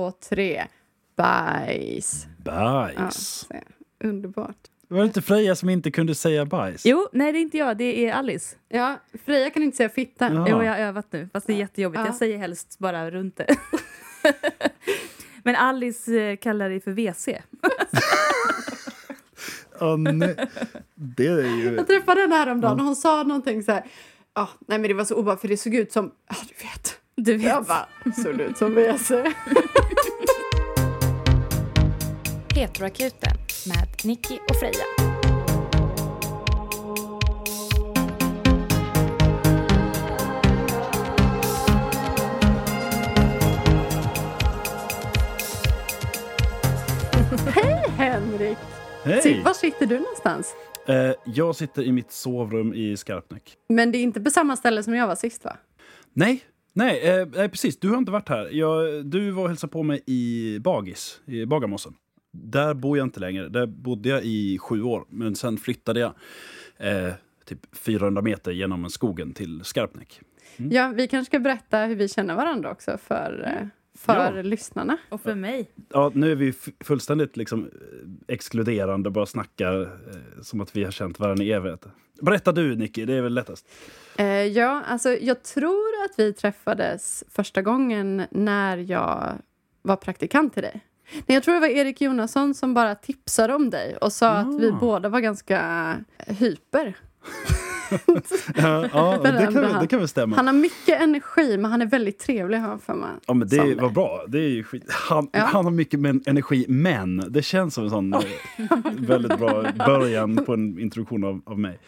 två, tre. Bajs. Ja, Bajs. se. Underbart. Var det inte Freja som inte kunde säga bajs? Jo, nej det är inte jag, det är Alice. Ja, Freja kan inte säga fitta. Ja. Jo, jag har övat nu, fast det är jättejobbigt. Ja. Jag säger helst bara runt det. Men Alice eh, kallar det för WC. Nej. Det är ju... Jag träffade henne häromdagen och hon sa någonting så här. Ja, nej men det var så obehagligt för det såg ut som, ja du vet. Du vet. Jag bara, såg det ut som WC? Heteroakuten med Nicky och Freja. Henrik! Hej! Var sitter du någonstans? Eh, jag sitter i mitt sovrum i Skarpnäck. Men det är inte på samma ställe som jag var sist va? Nej, nej, eh, precis. Du har inte varit här. Jag, du var och hälsade på mig i Bagis, i Bagarmossen. Där bor jag inte längre. Där bodde jag i sju år, men sen flyttade jag eh, typ 400 meter genom skogen till Skarpnäck. Ja, vi kanske ska berätta hur vi känner varandra också för, eh, för Ja. lyssnarna. Och för mig. Ja, nu är vi fullständigt liksom, eh, exkluderande, bara snackar eh, som att vi har känt varandra i evigheter. Berätta du, Nicky, det är väl lättast. Eh, ja, alltså jag tror att vi träffades första gången när jag var praktikant till dig. Nej, jag tror det var Erik Jonasson som bara tipsade om dig och sa att vi Ah. båda var ganska hyper. Ja, ja det, kan, det kan väl stämma. Han har mycket energi, men han är väldigt trevlig jag för mig. Ja, men det var bra. Det är ju skit. Han, Ja. han har mycket men, energi, men det känns som en sån eh, väldigt bra början på en introduktion av, av mig.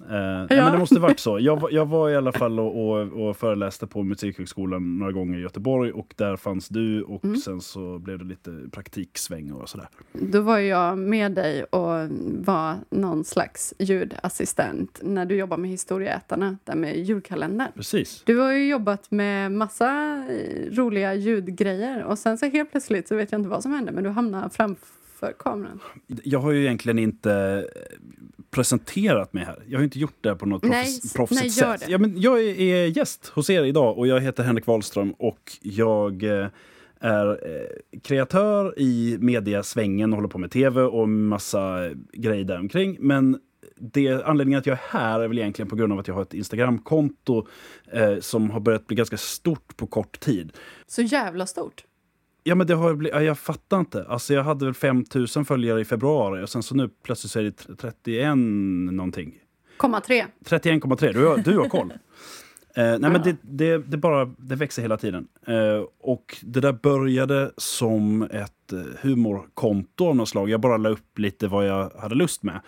Eh, nej, Men det måste varit så. Jag, jag var i alla fall och, och, och föreläste på Musikhögskolan några gånger i Göteborg och där fanns du och Mm. sen så blev det lite praktiksväng och sådär. Då var jag med dig och var någon slags ljudassistent när du jobbade med Historieätarna, där med julkalendern. Precis. Du har ju jobbat med massa eh, roliga ljudgrejer och sen så helt plötsligt så vet jag inte vad som hände men du hamnade framför kameran. Jag har ju egentligen inte eh, presenterat mig här. Jag har inte gjort det på något Nej, proffsigt nej, gör sätt. det. Ja, men jag är, gäst hos er idag och jag heter Henrik Wahlström och jag eh, är eh, kreatör i mediasvängen och håller på med tv och massa grejer däromkring. Men det, anledningen att jag är här är väl egentligen på grund av att jag har ett Instagramkonto eh, som har börjat bli ganska stort på kort tid. Så jävla stort. Ja, men det har blivit, ja, jag fattar inte. Alltså, jag hade väl 5000 följare i februari och sen så nu plötsligt så är det 31 någonting. Komma tre. 31,3. Du, har- du har koll. Eh, nej, men det, det, det, bara, det växer hela tiden. Eh, och det där började som ett eh, humorkonto av något slag. Jag bara la upp lite vad jag hade lust med.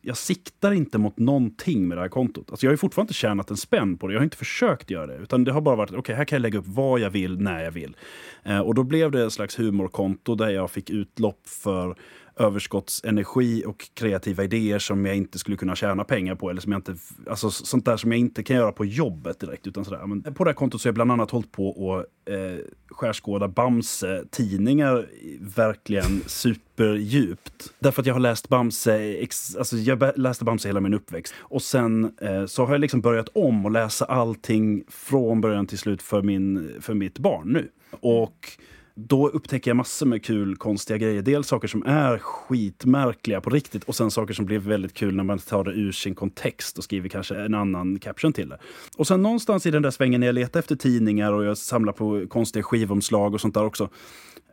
Jag siktar inte mot någonting med det här kontot. Alltså jag har fortfarande inte tjänat en spänn på det. Jag har inte försökt göra det. Utan det har bara varit, okej, här kan jag lägga upp vad jag vill, när jag vill. Eh, och då blev det en slags humorkonto där jag fick utlopp för överskottsenergi och kreativa idéer som jag inte skulle kunna tjäna pengar på. Eller som jag inte, alltså sånt där som jag inte kan göra på jobbet direkt. Utan sådär. Men på det här kontot så har jag bland annat hållit på och eh, skärskåda Bamse-tidningar verkligen superdjupt. Därför att jag har läst Bamse, ex, alltså jag läste Bamse hela min uppväxt. Och sen eh, så har jag liksom börjat om och läsa allting från början till slut för, min, för mitt barn nu. Och då upptäcker jag massor med kul, konstiga grejer. Dels saker som är skitmärkliga på riktigt och sen saker som blir väldigt kul när man tar det ur sin kontext och skriver kanske en annan caption till det. Och sen någonstans i den där svängen när jag letar efter tidningar och jag samlar på konstiga skivomslag och sånt där också.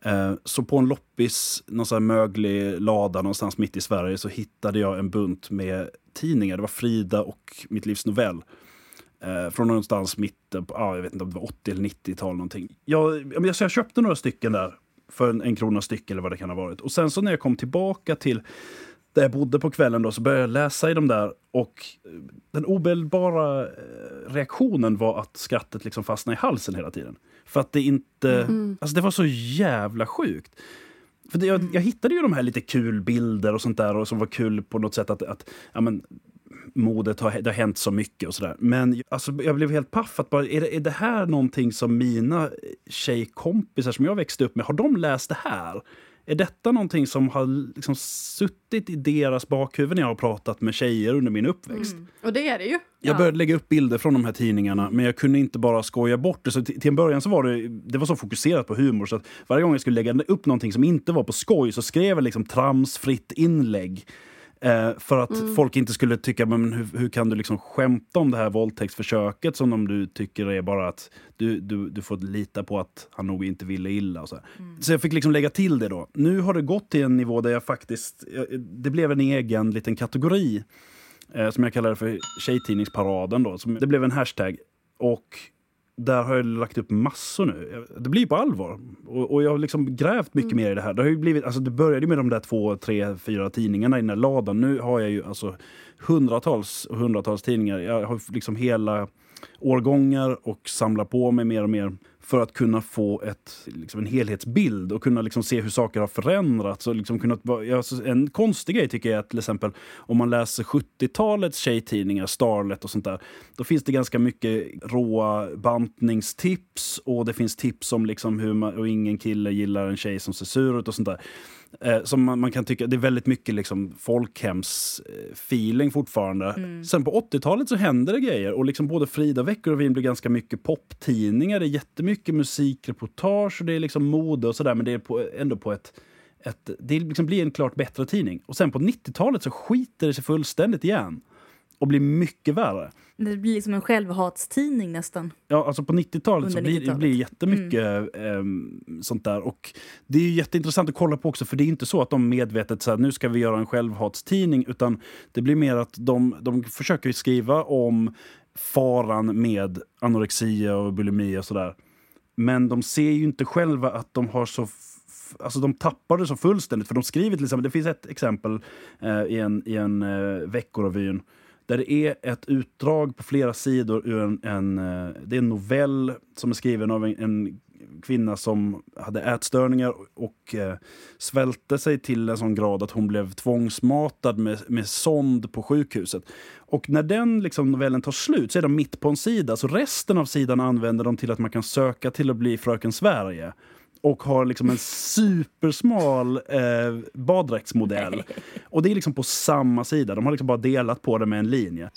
Eh, Så på en loppis, någon sån här möglig lada någonstans mitt i Sverige så hittade jag en bunt med tidningar. Det var Frida och Mitt livs novell. Eh, från någonstans mitten på, ah, jag vet inte om det var 80 eller 90-tal någonting. Jag, jag, så jag köpte några stycken där för en, en krona styck eller vad det kan ha varit. Och sen så när jag kom tillbaka till där jag bodde på kvällen då, så började jag läsa i de där och eh, den omedelbara eh, reaktionen var att skrattet liksom fastnade i halsen hela tiden. För att det inte, alltså det var så jävla sjukt. För det, jag, jag hittade ju de här lite kul bilder och sånt där och som var kul på något sätt att, att ja, men, modet har, det har hänt så mycket och sådär. Men alltså, jag blev helt paff. Att bara, är, det, är det här någonting som mina tjejkompisar som jag växte upp med, har de läst det här? är detta någonting som har liksom suttit i deras bakhuvud när jag har pratat med tjejer under min uppväxt? Mm. Och det är det ju. Jag började lägga upp bilder från de här tidningarna, men jag kunde inte bara skoja bort det. Så till, en början så var det, det var så fokuserat på humor så att varje gång jag skulle lägga upp någonting som inte var på skoj så skrev jag liksom tramsfritt inlägg. Eh, för att Mm. folk inte skulle tycka, men hur, hur kan du liksom skämta om det här våldtäktsförsöket som om du tycker är bara att du, du, du får lita på att han nog inte ville illa. Och så, här. så jag fick liksom lägga till det då. Nu har det gått till en nivå där jag faktiskt, jag- det blev en egen liten kategori eh, som jag kallar det för Tjejtidningsparaden. Då, som, det blev en hashtag. Och där har jag lagt upp massor nu. Det blir på allvar. Och, och jag har liksom grävt mycket mer i det här. Det, har ju blivit, alltså det började med de där två, tre, fyra tidningarna i den här ladan. Nu har jag ju alltså hundratals och hundratals tidningar. Jag har liksom hela årgångar och samlar på mig mer och mer för att kunna få ett, liksom en helhetsbild och kunna liksom se hur saker har förändrats. Och liksom kunna, alltså en konstig grej tycker jag är att till exempel om man läser 70-talets tjejtidningar, Starlet och sånt där, då finns det ganska mycket råa bantningstips och det finns tips om liksom hur man, och ingen kille gillar en tjej som ser sur ut och sånt där. Eh, som man, man kan tycka, det är väldigt mycket liksom folkhemsfeeling fortfarande. Sen på 80-talet så händer det grejer och liksom både Frida Veckorevyn blir ganska mycket poptidningar. Det är jättemycket musikreportage och det är liksom mode och sådär men det är på, ändå på ett ett, det liksom blir en klart bättre tidning. Och sen på 90-talet så skiter det sig fullständigt igen. Och blir mycket värre. Det blir liksom en självhatstidning nästan. Ja, alltså på 90-talet så blir det 90-talet. blir jättemycket ehm, sånt där. Och det är ju jätteintressant att kolla på också, för det är inte så att de medvetet säger nu ska vi göra en självhatstidning, utan det blir mer att de, de försöker skriva om faran med anorexia och bulimi och sådär. Men de ser ju inte själva att de har så... Alltså de tappar det så fullständigt. För de skriver till exempel, det finns ett exempel eh, i en, i en eh, Veckorevyn där det är ett utdrag på flera sidor ur en, en, eh, det är en novell som är skriven av en, en kvinna som hade ätstörningar och eh, svälte sig till en sån grad att hon blev tvångsmatad med, med sond på sjukhuset. Och när den liksom, novellen tar slut så är de mitt på en sida, så resten av sidan använder de till att man kan söka till att bli Fröken Sverige och har liksom en supersmal eh, baddräktsmodell. Och det är liksom på samma sida. De har liksom bara delat på det med en linje.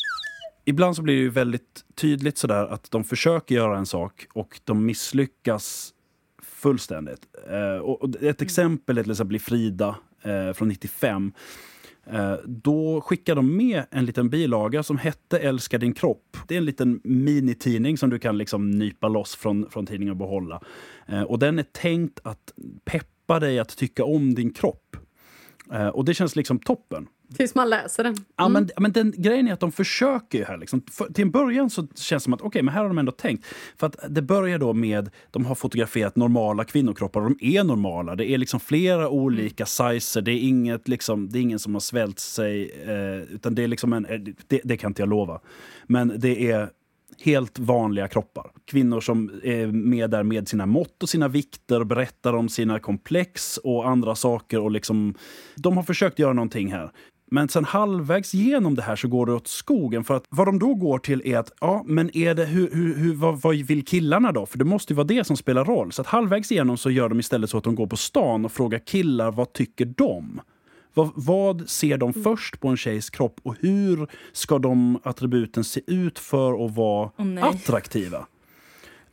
Ibland så blir det ju väldigt tydligt sådär att de försöker göra en sak och de misslyckas fullständigt. Eh, och och ett exempel är till exempel i Frida eh, från 95. Eh, då skickade de med en liten bilaga som hette Älska din kropp. Det är en liten minitidning som du kan liksom nypa loss från, från tidningen och behålla. Eh, och den är tänkt att peppa dig att tycka om din kropp. Eh, och det känns liksom toppen. Tills man läser den. Ja, men, men den grejen är att de försöker ju här. Liksom. För, till en början så känns det som att okej, men här har de ändå tänkt. För att det börjar då med, de har fotograferat normala kvinnokroppar och de är normala. Det är liksom flera olika sizer. Det är, inget, liksom, det är ingen som har svält sig. Eh, utan det är liksom en, eh, det, det kan inte jag lova. Men det är helt vanliga kroppar. Kvinnor som är med där med sina mått och sina vikter, berättar om sina komplex och andra saker. Och liksom, de har försökt göra någonting här. Men sen halvvägs genom det här så går det åt skogen. För att vad de då går till är att, ja, men är det, hur, hur, hur, vad, vad vill killarna då? För det måste ju vara det som spelar roll. Så att halvvägs igenom så gör de istället så att de går på stan och frågar killar, vad tycker de? Vad, vad ser de först på en tjejs kropp och hur ska de attributen se ut för att vara nej. attraktiva?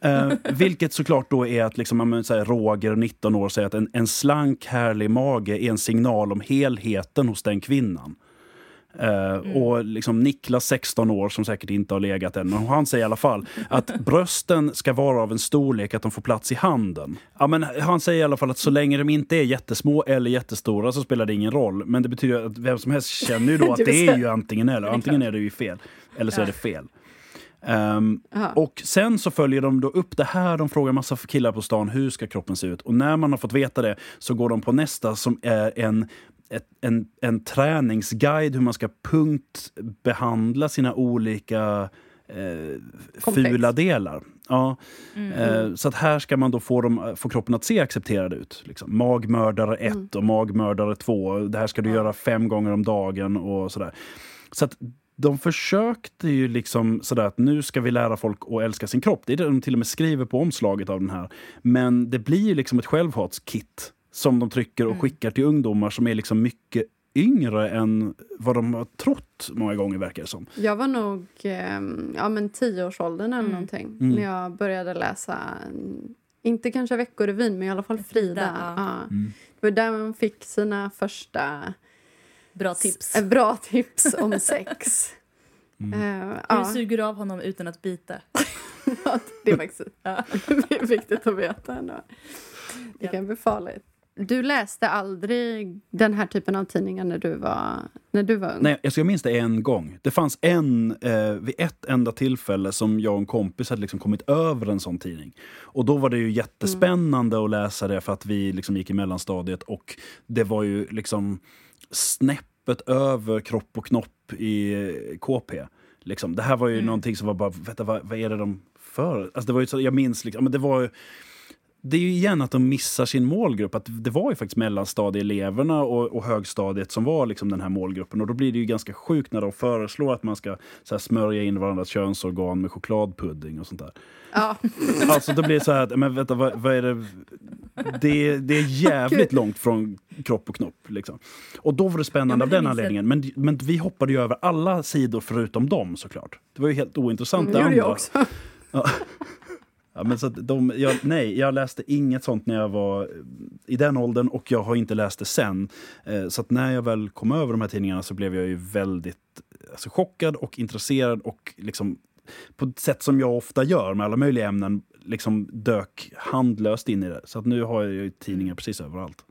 Eh, vilket såklart då är att liksom, men, så här, Roger, 19 år, säger att en, en slank, härlig mage är en signal om helheten hos den kvinnan. Eh, Och liksom Niklas, 16 år, som säkert inte har legat än, men han säger i alla fall att brösten ska vara av en storlek att de får plats i handen. Ja, men han säger i alla fall att så länge de inte är jättesmå eller jättestora så spelar det ingen roll. Men det betyder att vem som helst känner ju då att Det är ju antingen eller. Antingen är det ju fel, eller så är det fel. Jaha. och sen så följer de då upp det här. De frågar massa killar på stan hur ska kroppen se ut. Och när man har fått veta det så går de på nästa som är en, ett, en, en träningsguide hur man ska punktbehandla sina olika eh, fula delar. Ja. Mm. Eh, så att här ska man då få, dem, få kroppen att se accepterad ut. Liksom. Magmördare 1 Mm. och magmördare 2. Det här ska du göra fem gånger om dagen och sådär. Så att de försökte ju liksom sådär att nu ska vi lära folk att älska sin kropp. Det är det de till och med skriver på omslaget av den här. Men det blir ju liksom ett självhatskit som de trycker och Mm. skickar till ungdomar som är liksom mycket yngre än vad de har trott många gånger verkar det som. Jag var nog ehm, ja, men tioårsåldern eller Mm. någonting Mm. när jag började läsa, mm, inte kanske Veckorevyn, men i alla fall Frida. Frida, ja. Ja. Mm. Det var där man fick sina första Bra tips. eh, bra tips om sex. Mm. Eh, Hur ja, du suger av honom utan att bita. det är faktiskt Ja. viktigt att veta. Ändå. Det kan bli farligt. Du läste aldrig den här typen av tidningar när du var, när du var ung? Nej, alltså jag minns det en gång. Det fanns en, eh, vid ett enda tillfälle som jag och en kompis hade liksom kommit över en sån tidning. Och då var det ju jättespännande att läsa det för att vi liksom gick i mellanstadiet och det var ju liksom snäppet över kropp och knopp i eh, KP. Liksom. Det här var ju Mm. någonting som var bara, vänta, vad, vad är det de för? Alltså det var ju så, jag minns liksom, men det var ju det är ju igen att de missar sin målgrupp. Att det var ju faktiskt mellanstadieeleverna och, och högstadiet som var liksom den här målgruppen. Och då blir det ju ganska sjukt när de föreslår att man ska så här, smörja in varandras könsorgan med chokladpudding och sånt där. Ja, Alltså då blir det så här, att, men vänta, vad, vad är det? Det det är jävligt långt från kropp och knopp. Liksom. Och då var det Ja, spännande men av den anledningen. Men, men vi hoppade ju över alla sidor förutom dem såklart. Det var ju helt ointressant. det gjorde andra. jag också. Ja, men så att de, jag, nej, jag läste inget sånt när jag var eh, i den åldern och jag har inte läst det sen. Eh, så att när jag väl kom över de här tidningarna så blev jag ju väldigt alltså, chockad och intresserad och liksom på ett sätt som jag ofta gör med alla möjliga ämnen liksom dök handlöst in i det. Så att nu har jag ju tidningar precis överallt.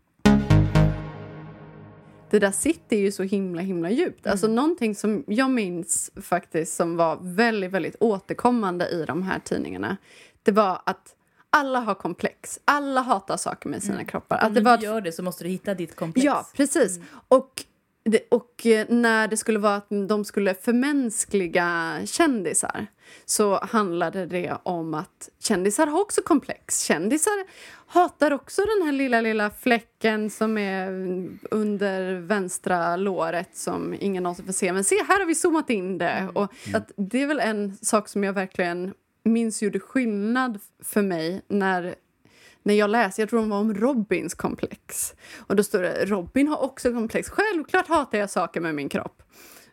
Det där sitter ju så himla himla djupt. Alltså någonting som jag minns faktiskt som var väldigt, väldigt återkommande i de här tidningarna. Det var att alla har komplex. Alla hatar saker med sina kroppar. Om Att du det var inte gör det så måste du hitta ditt komplex. Ja, precis. Och, det, och eh, när det skulle vara att de skulle förmänskliga kändisar så handlade det om att kändisar har också komplex. Kändisar hatar också den här lilla, lilla fläcken som är under vänstra låret som ingen någonsin får se. Men se, här har vi zoomat in det. Och att det är väl en sak som jag verkligen minns gjorde skillnad för mig när när jag läste, jag tror det var om Robins komplex. Och då står det, Robin har också komplex. Självklart hatar jag saker med min kropp.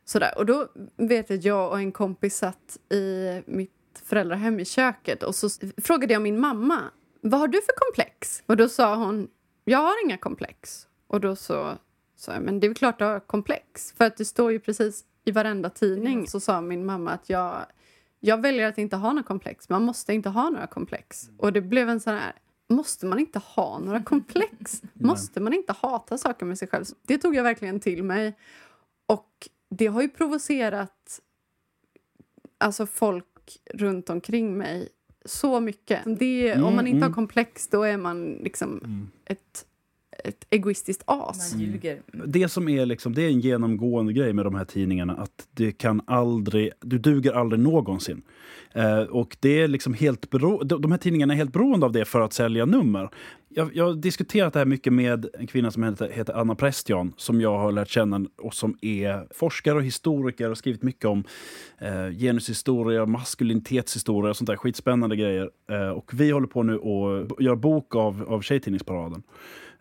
Sådär. Och då vet jag att jag och en kompis satt i mitt föräldrahem i köket och så frågade jag min mamma, vad har du för komplex? Och då sa hon, jag har inga komplex. Och då så sa jag, men det är klart du har komplex. För att det står ju precis i varenda tidning. Så sa min mamma att jag, jag väljer att inte ha några komplex. Man måste inte ha några komplex. Och det blev en sån här, måste man inte ha några komplex? Måste man inte hata saker med sig själv? Det tog jag verkligen till mig. Och det har ju provocerat alltså folk runt omkring mig så mycket. Det, om man inte mm. har komplex då är man liksom ett, ett egoistiskt as. Man ljuger. Det som är liksom, det är en genomgående grej med de här tidningarna att det kan aldrig, du duger aldrig någonsin. Eh, och det är liksom helt bero, de, här tidningarna är helt beroende av det för att sälja nummer. Jag, jag har diskuterat det här mycket med en kvinna som heter, heter Anna Prestian som jag har lärt känna och som är forskare och historiker och skrivit mycket om eh, genushistoria, maskulinitetshistoria och sånt där skitspännande grejer. Eh, och vi håller på nu och gör bok av, av Tjejtidningsparaden.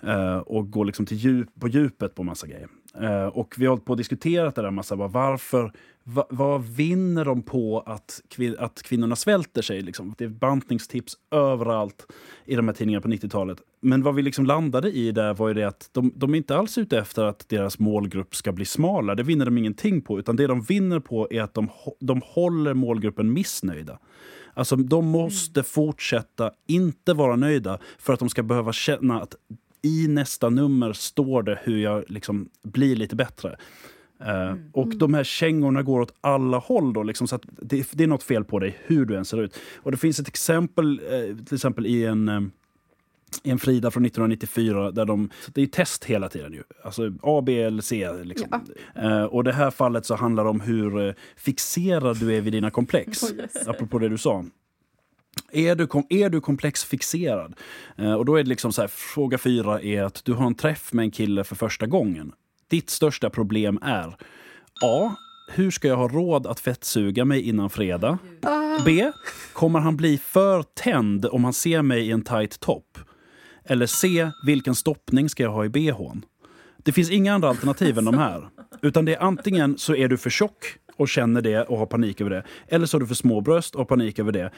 Eh, och går liksom till djup, på djupet på massa grejer. Eh, och vi har hållit på och diskuterat det där massa, bara, varför, va, vad vinner de på att, kvin, att kvinnorna svälter sig? Liksom? Det är bantningstips överallt i de här tidningarna på 90-talet. Men vad vi liksom landade i där var ju det att de, de är inte alls ute efter att deras målgrupp ska bli smalare. Det vinner de ingenting på. Utan det de vinner på är att de, de håller målgruppen missnöjda. Alltså de måste fortsätta inte vara nöjda för att de ska behöva känna att i nästa nummer står det hur jag liksom blir lite bättre. Eh, och de här kängorna går åt alla håll då, liksom, så att det, det är något fel på dig hur du än ser ut. Och det finns ett exempel, eh, till exempel i en eh, i en Frida från 1994 där de, det är test hela tiden ju. Alltså A, B eller C. Liksom. Eh, och det här fallet så handlar det om hur fixerad du är vid dina komplex. Oh, yes. Apropå det du sa. Är du, kom, är du komplexfixerad? Eh, och då är det liksom så här, fråga fyra är att du har en träff med en kille för första gången. Ditt största problem är A. Hur ska jag ha råd att fettsuga mig innan fredag? B. Kommer han bli för tänd om han ser mig i en tight topp? Eller C. Vilken stoppning ska jag ha i bhn? Det finns inga andra alternativ än de här. Utan det är antingen så är du för tjock och känner det och har panik över det. Eller så har du för små bröst och har panik över det.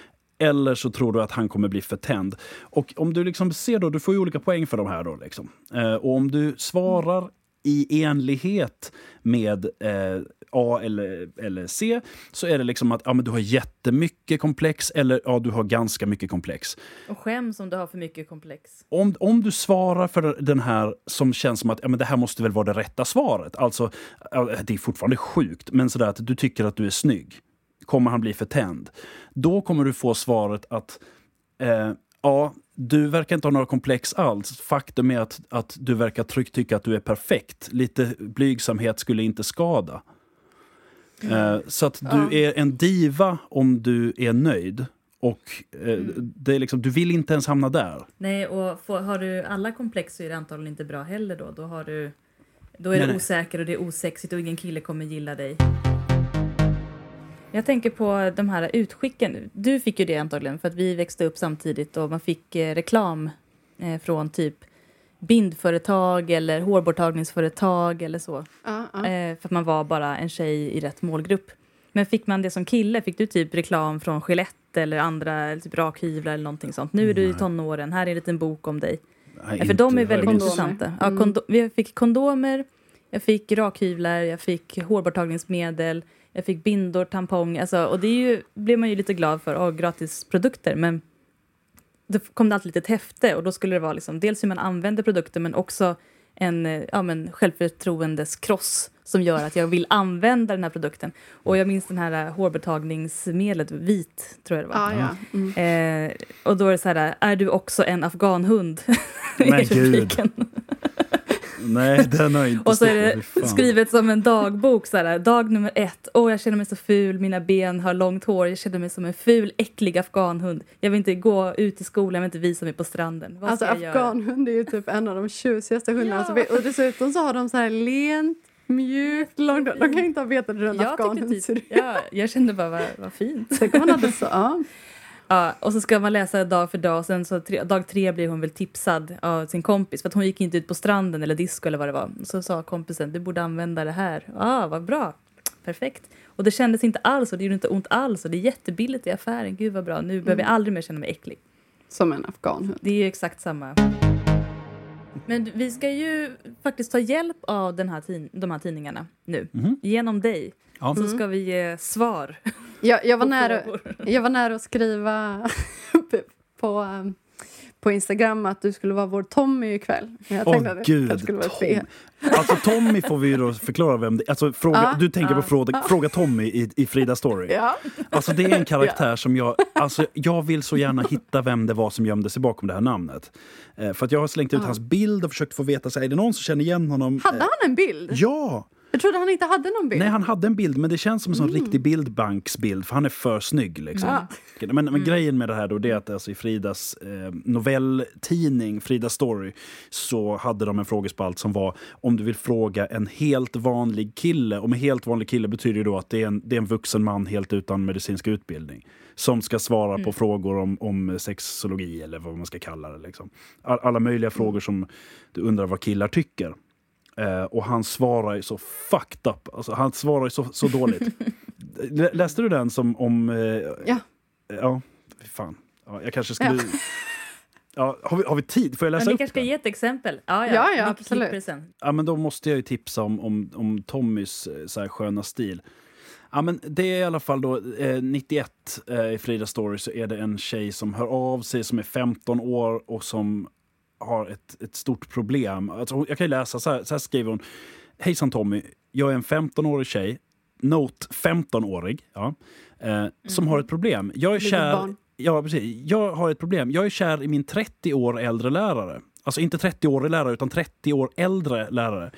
Eller så tror du att han kommer bli för tänd. Och om du liksom ser då, du får ju olika poäng för de här då. Liksom. Eh, och om du svarar i enlighet med eh, A eller, eller C så är det liksom att ja, men du har jättemycket komplex eller ja, du har ganska mycket komplex. Och skäms om du har för mycket komplex. Om, om du svarar för den här som känns som att ja, men det här måste väl vara det rätta svaret. Alltså, det är fortfarande sjukt, men sådär att du tycker att du är snygg. Kommer han bli för tänd? Då kommer du få svaret att eh, ja, du verkar inte ha några komplex alls. Faktum är att, att du verkar tryggt tycka att du är perfekt. Lite blygsamhet skulle inte skada. Eh, så att du Ja. är en diva om du är nöjd. Och eh, det är liksom, du vill inte ens hamna där. Nej, och får, har du alla komplex så är det antagligen inte bra heller då. Då, har du, då är Nej, nej. osäker och det är osexigt och ingen kille kommer gilla dig. Jag tänker på de här utskicken. Du fick ju det antagligen för att vi växte upp samtidigt och man fick eh, reklam eh, från typ bindföretag eller hårborttagningsföretag eller så. Ja, ja. Eh, för att man var bara en tjej i rätt målgrupp. Men fick man det som kille? Fick du typ reklam från Gillette eller andra eller typ rakhyvlar eller någonting sånt? Nu är du i tonåren, här är en liten bok om dig. Nej, för de är väldigt. Kondomer. intressanta. Ja, Mm. vi fick kondomer, jag fick rakhyvlar, jag fick hårborttagningsmedel, jag fick bindor, tampong. Alltså, och det är ju, blev man ju lite glad för, oh, gratis produkter. Men då kom det alltid ett häfte och då skulle det vara liksom, dels hur man använder produkten men också en eh, ja, men, självförtroendes kross som gör att jag vill använda den här produkten. Och jag minns den här eh, hårborttagningsmedlet, vit tror jag det var. ja, ja. Mm. Eh, och då är det så här, är du också en afghanhund? Men I gud. Nej, den har jag inte Och så är det skrivet som en dagbok. Så här, dag nummer ett. Åh, jag känner mig så ful, mina ben har långt hår. Jag känner mig som en ful, äcklig afghanhund. Jag vill inte gå ut i skolan, jag vill inte visa mig på stranden. Vad Alltså afghanhund är ju typ en av de tjusigaste hundarna. Ja. Och dessutom så har de så här lent, mjukt, långt. De kan inte ha vetat hur en tyckte afghanhund ser typ, ut. ja, jag kände bara, vad, vad fint. Tänk om man hade så, ja. Ja, och så ska man läsa dag för dag. Sen så tre, dag tre blir hon väl tipsad av sin kompis. För att hon gick inte ut på stranden eller disco eller vad det var. Så sa kompisen, du borde använda det här. Ja, ah, vad bra. Perfekt. Och det kändes inte alls och det gjorde inte ont alls. Och det är jättebilligt i affären. Gud vad bra. Nu behöver jag aldrig mer känna mig äcklig. Som en afghanhund. Det är ju exakt samma. Men vi ska ju faktiskt ta hjälp av den här de här tidningarna nu. Mhm. Genom dig. Ja. Så ska vi ge svar. Jag, jag, var på nära, jag var nära att skriva på, um, på Instagram att du skulle vara vår Tommy ikväll. Jag Åh det gud, kanske skulle vara Tom. fel. Alltså Tommy får vi ju då förklara vem det är. Alltså, fråga, Ja. Du tänker på Ja. fråga, fråga Tommy i, i Frida Story. Ja. Alltså det är en karaktär som jag... Alltså jag vill så gärna hitta vem det var som gömde sig bakom det här namnet. Eh, för att jag har slängt ut Ja. hans bild och försökt få veta, så här, är det någon som känner igen honom? Hade Eh, han en bild? Ja! Jag trodde han inte hade någon bild. Nej, han hade en bild, men det känns som en sån riktig bildbanksbild, för han är för snygg. Liksom. Ja. Men, men grejen med det här då, det är att alltså, i Fridas eh, novelltidning, Frida Story, så hade de en frågespalt som var om du vill fråga en helt vanlig kille. Och med helt vanlig kille betyder det då att det är en, det är en vuxen man helt utan medicinsk utbildning. Som ska svara på frågor om, om sexologi eller vad man ska kalla det. Liksom. All, alla möjliga frågor som du undrar vad killar tycker. Eh, och han svarar ju så fucked up. Alltså, han svarar ju så, så dåligt. Lä- Läste du den som om... Eh, Ja. Ja, fy fan. Ja, jag kanske skulle... Ja. Ja. har, vi, har vi tid? Får jag Men läsa ni upp kanske ska den? ge ett exempel? Ja, Ja, ja, Nicky absolut. Ja, men då måste jag ju tipsa om, om, om Tommys eh, så här sköna stil. Ja, men det är i alla fall då eh, 91 eh, i Frida Story så är det en tjej som hör av sig som är 15 år och som har ett, ett stort problem. Alltså, jag kan ju läsa, så här, så här skriver hon. Hejsan Tommy, jag är en 15-årig tjej, note 15-årig, ja, eh, som har ett problem. Jag är kär... barn. Ja, precis. Jag har ett problem. Jag är kär i min 30 år äldre lärare. Alltså inte 30-årig lärare, utan 30 år äldre lärare.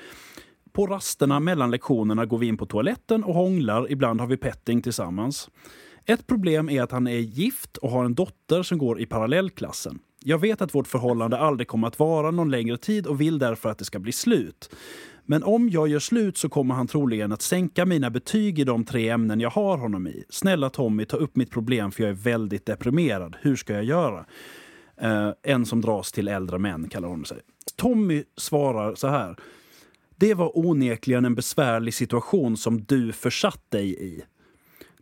På rasterna mellan lektionerna går vi in på toaletten och hånglar. Ibland har vi petting tillsammans. Ett problem är att han är gift och har en dotter som går i parallellklassen. Jag vet att vårt förhållande aldrig kommer att vara någon längre tid och vill därför att det ska bli slut. Men om jag gör slut så kommer han troligen att sänka mina betyg i de tre ämnen jag har honom i. Snälla Tommy, ta upp mitt problem för jag är väldigt deprimerad. Hur ska jag göra? Uh, en som dras till äldre män, kallar hon sig. Tommy svarar så här. Det var onekligen en besvärlig situation som du försatt dig i.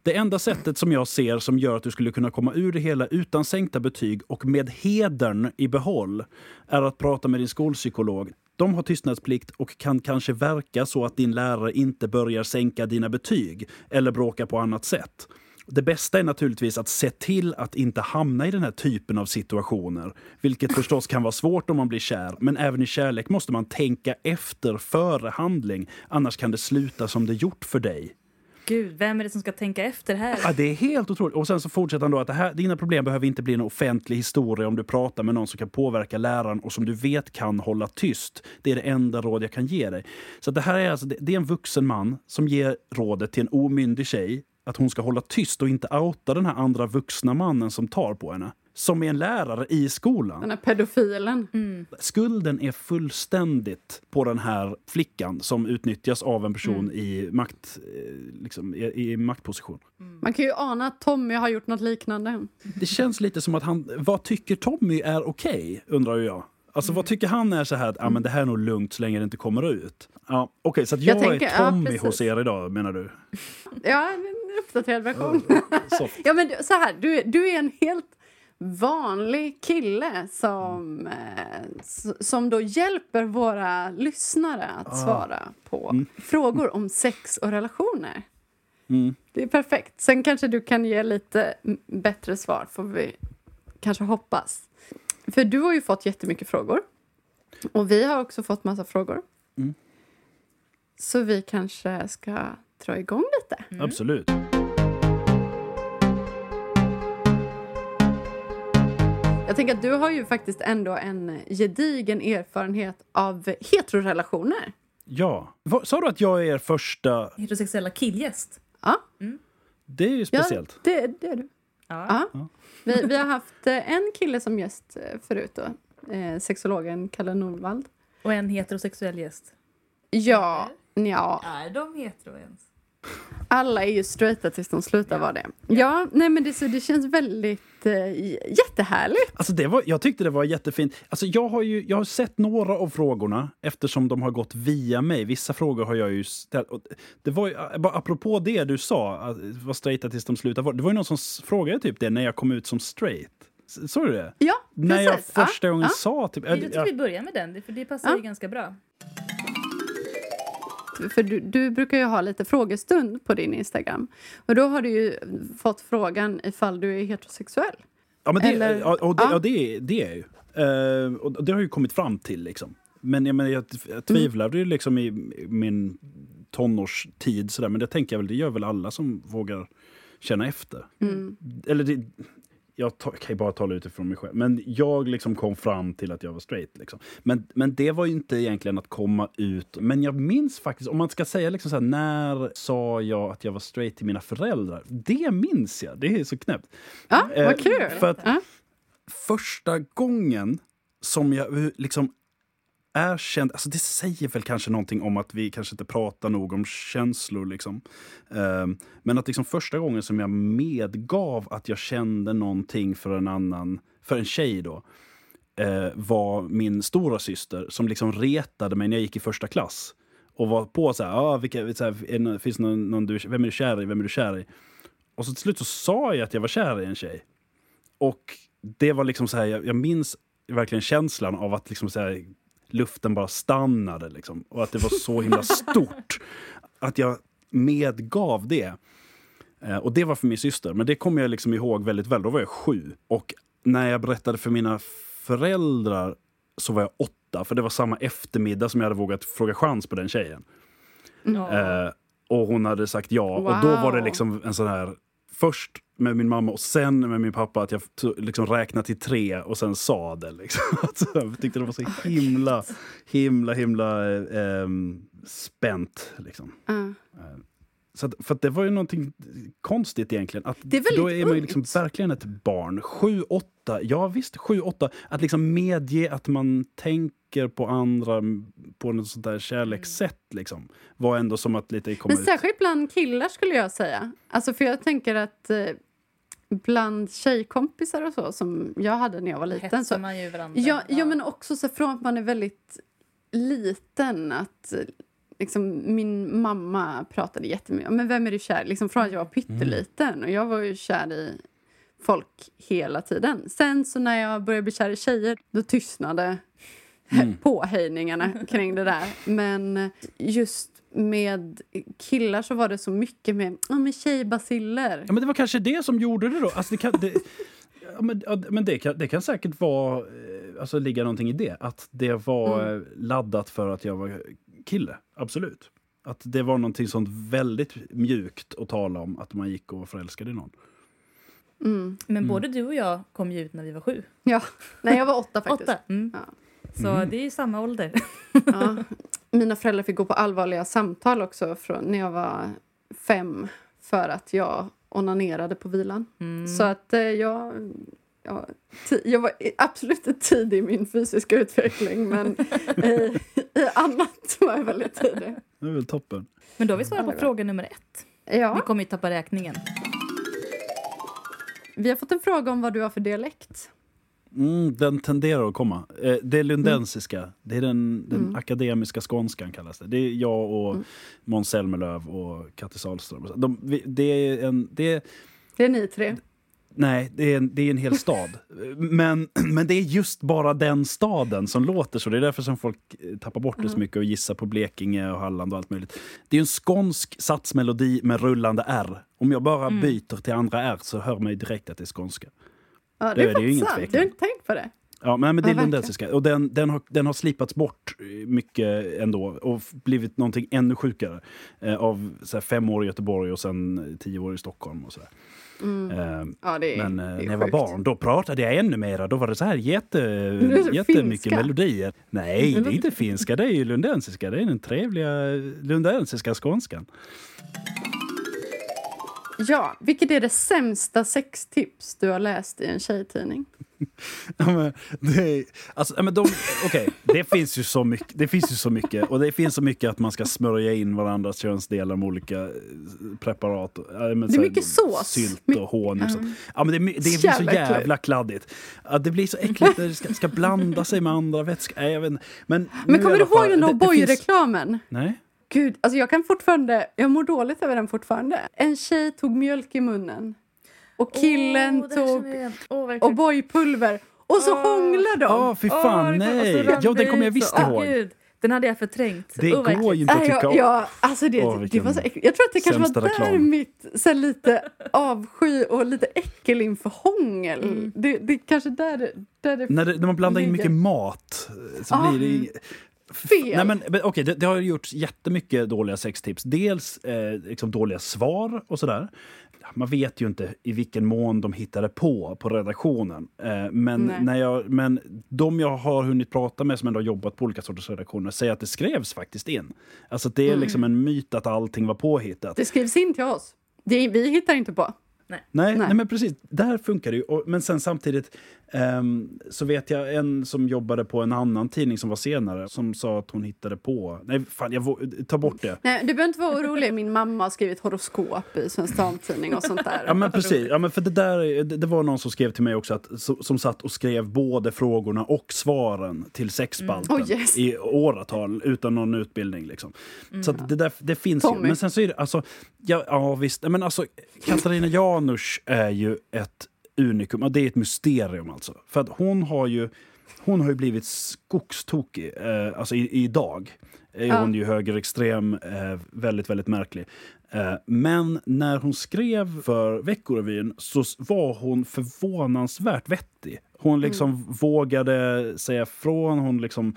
Det enda sättet som jag ser som gör att du skulle kunna komma ur det hela utan sänkta betyg och med hedern i behåll är att prata med din skolpsykolog. De har tystnadsplikt och kan kanske verka så att din lärare inte börjar sänka dina betyg eller bråka på annat sätt. Det bästa är naturligtvis att se till att inte hamna i den här typen av situationer. Vilket förstås kan vara svårt om man blir kär, men även i kärlek måste man tänka efter före handling. Annars kan det sluta som det gjort för dig. Gud, vem är det som ska tänka efter här? Ja, det är helt otroligt. Och sen så fortsätter han då att det här, dina problem behöver inte bli en offentlig historia om du pratar med någon som kan påverka läraren och som du vet kan hålla tyst. Det är det enda råd jag kan ge dig. Så det här är alltså, det, det är en vuxen man som ger rådet till en omyndig tjej att hon ska hålla tyst och inte outa den här andra vuxna mannen som tar på henne. Som är en lärare i skolan. Den här pedofilen. Mm. Skulden är fullständigt på den här flickan som utnyttjas av en person i, makt, eh, liksom, i, i maktposition. Man kan ju ana att Tommy har gjort något liknande. Det känns lite som att han... Vad tycker Tommy är okej, undrar ju jag. Alltså vad tycker han är så här att ah, men det här är nog lugnt så länge det inte kommer ut? Ja, Okej, så att jag, Jag tänker- är ja, Tommy precis. hos er idag menar du? Ja, en uppdaterad version. Ja, men så här, du, du är en helt vanlig kille som, eh, s- som då hjälper våra lyssnare att svara på frågor om sex och relationer. Mm. Det är perfekt. Sen kanske du kan ge lite bättre svar, får vi kanske hoppas. För du har ju fått jättemycket frågor. Och vi har också fått massa frågor. Mm. Så vi kanske ska dra igång lite. Absolut. Jag tänker att du har ju faktiskt ändå en gedigen erfarenhet av heterorelationer. Ja. Sa du att jag är er första... Heterosexuella killgäst. Ja, Det är ju ja speciellt. det, det är du. Ja. Ja. Vi, vi har haft eh, en kille som gäst eh, förut då. Eh, sexologen Kalle Norvald. Och en heterosexuell gäst. Ja, ja, Är de hetero ens? Alla är ju straighta tills de slutar vara det. Ja, nej men det, så det känns väldigt eh, jättehärligt. Alltså det var, jag tyckte det var jättefint. Alltså jag, har ju, jag har sett några av frågorna eftersom de har gått via mig. Vissa frågor har jag ju ställt. Och Det var ju, bara apropå det du sa, att vara straighta tills de slutar vara. Det var ju någon som frågade typ det när jag kom ut som straight. Såg du det? Ja, När jag precis. Ja, första gången ja. sa typ... Jag tycker ja, vi börjar med den, för det passar Ja. ju ganska bra. För du, du brukar ju ha lite frågestund på din Instagram. Och då har du ju fått frågan ifall du är heterosexuell. Ja, men det, Eller- ja, och det, ja. ja. det, är- det är jag ju. Eh, och det har jag ju kommit fram till. Liksom. Men jag, menar, jag, jag tvivlade ju liksom i min tonårstid. Sådär. Men det tänker jag väl, det gör väl alla som vågar känna efter. Mm. Eller det, jag kan ju bara tala utifrån mig själv. Men jag liksom kom fram till att jag var straight. Liksom. Men, men det var ju inte egentligen att komma ut. Men jag minns faktiskt, om man ska säga liksom så här, när sa jag att jag var straight till mina föräldrar? Det minns jag. Det är så knäppt. Ja, Eh, vad kul! för att- ja. första gången som jag eh, är känd, alltså det säger väl kanske någonting om att vi kanske inte pratar nog om känslor liksom. Ehm, men att liksom första gången som jag medgav att jag kände någonting för en annan, för en tjej då, eh, var min stora syster som liksom retade mig när jag gick i första klass. Och var på så här, ah, vilka, så här är finns någon, någon du, vem är du kär i, vem är du kär i? Och så till slut så sa jag att jag var kär i en tjej. Och det var liksom så här, jag, jag minns verkligen känslan av att liksom så här, luften bara stannade. Liksom, och att det var så himla stort. Att jag medgav det. Eh, och det var för min syster. Men det kommer jag liksom ihåg väldigt väl. Då var jag sju. Och när jag berättade för mina föräldrar så var jag åtta. För det var samma eftermiddag som jag hade vågat fråga chans på den tjejen. Eh, och hon hade sagt ja. Och då var det Wow. liksom en sån här... Först med min mamma och sen med min pappa att jag liksom räknade till tre och sen sa det. Liksom. Alltså, jag tyckte det var så himla, himla, himla eh, spänt. Liksom. Ja. Så att, för att det var ju någonting konstigt egentligen. Att, Det är då är man ju liksom verkligen ett barn. Sju, åtta, ja visst, sju, åtta. Att liksom medge att man tänker på andra på något sånt där kärlekssätt. Liksom, var ändå som att lite komma Men ut. särskilt bland killar skulle jag säga. Alltså för jag tänker att eh, bland tjejkompisar och så som jag hade när jag var liten. Hetsar man ju varandra. ja, ja, men också så från att man är väldigt liten att liksom, min mamma pratade jättemycket om men vem är du kär Liksom från att jag var pytteliten och jag var ju kär i folk hela tiden. Sen så när jag började bli kär i tjejer då tystnade Mm. påhejningarna kring det där. Men just med killar så var det så mycket med, ja men tjejbaciller. Ja, men det var kanske det som gjorde det då. Alltså det kan, det, ja, men ja, men det, kan, det kan säkert vara, eh, alltså ligga någonting i det. Att det var Mm. laddat för att jag var kille. Absolut. Att det var någonting sånt väldigt mjukt att tala om. Att man gick och var förälskad i någon. Mm. Men både du och jag kom ju ut när vi var sju. Ja, nej jag var åtta faktiskt. Åtta. Mm. Ja. Så Mm. det är ju samma ålder. Ja. Mina föräldrar fick gå på allvarliga samtal också från när jag var fem för att jag onanerade på vilan. Mm. Så att eh, jag, jag, jag var absolut inte tidig i min fysiska utveckling men i, i annat var jag väldigt tidig. Det är väl toppen. Men då har vi svarat på Alla fråga nummer ett. Vi Ja, kommer ju tappa räkningen. vi har fått en fråga om vad du har för dialekt. Mm, den tenderar att komma. Eh, det är lundensiska. Det är den, den Mm. akademiska skånskan kallas det. Det är jag och Mm. Måns Zelmerlöw och Katte Sahlström. De, det är en... Det är, Det är ni tre. Nej, det är, en, det är en hel stad. Men, men det är just bara den staden som låter så. Det är därför som folk eh, tappar bort det så mycket och gissar på Blekinge och Halland och allt möjligt. Det är en skånsk satsmelodi med rullande R. Om jag bara Mm. byter till andra R så hör man direkt att det är skånska. Ja, Det det är det ju ingen sant. Jag har inte tänkt på det. Ja, men, men det Ja, är verkligen. lundensiska. Och den, den, har, den har slipats bort mycket ändå och blivit någonting ännu sjukare. Eh, av så här, fem år i Göteborg och sen tio år i Stockholm. Och så där. Eh, Ja, det är, men eh, det är när jag var sjukt. barn då pratade jag ännu mera. Då var det så här jätte, det jättemycket finska. melodier. Nej, det är inte finska. Det är ju lundensiska. Det är den trevliga lundensiska skånskan. Ja, vilket är det sämsta sextips du har läst i en tjejtidning? Ja, men, det, är, alltså, men de, okej, det, finns ju så mycket, det finns ju så mycket. Och det finns så mycket att man ska smörja in varandras könsdelar med olika eh, preparat. Ja, men Det är mycket sås. Sylt My- och honung. och Ja. men det, det blir så Jävla kladdigt. Ja, det blir så äckligt när det ska, ska blanda sig med andra vätskor. Inte. Men, Men kommer du ihåg den O'boy-reklamen? Nej. Gud, alltså jag kan fortfarande, jag mår dåligt över den fortfarande. En tjej tog mjölk i munnen och killen här tog jag verkligen. O'boy-pulver och så Åh. hånglar de. Ja, fy fan, Åh, det- nej. det den kommer jag visst ihåg. Gud, den hade jag förträngt. Det Åh, går verkligen. ju inte att Nej, tycka jag, om. ja, alltså det, Åh, det var så äckligt. Jag tror att det kanske var där reklam. mitt så här, lite avsky och lite äckel inför hångel. Mm. Det, det är kanske där, där det När, det, när man blandar in mycket mat eh, så Ah. blir det... fel. Nej, men, men, okej, det, det har gjorts jättemycket dåliga sextips. Dels eh, liksom dåliga svar och sådär. Man vet ju inte i vilken mån de hittade på på redaktionen. Eh, men, Nej. när jag, men de jag har hunnit prata med som ändå har jobbat på olika sorters redaktioner säger att det skrevs faktiskt in. Alltså att det är Mm. liksom en myt att allting var påhittat. Det skrivs in till oss. Det, vi hittar inte på. Nej, nej. Nej. men precis. Där funkar det ju. Och, men sen samtidigt ehm, så vet jag en som jobbade på en annan tidning som var senare som sa att hon hittade på... Nej, fan, jag ta bort det. Nej, du behöver inte vara orolig. Min mamma har skrivit horoskop i Svensk Damtidning och sånt där. Ja men precis, ja, men för det, där, det, det var någon som skrev till mig också att, som, som satt och skrev både frågorna och svaren till sexspalten Oh, yes. i åratal utan någon utbildning. Liksom. Så att det, där, det finns ju. Tommy. Men sen så är det, alltså, ja, ja visst, men alltså Katarina Janouch är ju ett unikum, och det är ett mysterium alltså. För att hon har ju, hon har ju blivit skogstokig, eh, alltså i, idag är Ja. hon ju högerextrem, eh, väldigt, väldigt märklig. Eh, men när hon skrev för Veckorevyn så var hon förvånansvärt vettig. Hon liksom vågade säga från. Hon liksom,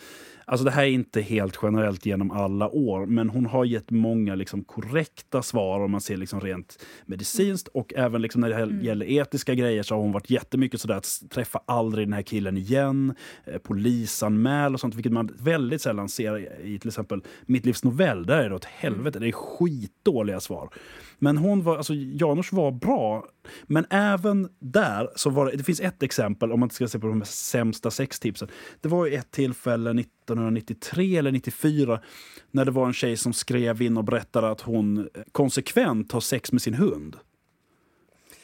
alltså det här är inte helt generellt genom alla år, men hon har gett många liksom korrekta svar om man ser liksom rent medicinskt. Och även liksom när det gäller etiska grejer så har hon varit jättemycket sådär att träffa aldrig den här killen igen, eh, polisanmäl och sånt, vilket man väldigt sällan ser i- till exempel Mitt livs novell. Där är det åt helvete, det är skitdåliga svar. Men hon var, alltså Janouch var bra, men även där så var det, det finns ett exempel om man ska se på de sämsta sextipsen. Det var ju ett tillfälle 1993 eller 94 när det var en tjej som skrev in och berättade att hon konsekvent har sex med sin hund.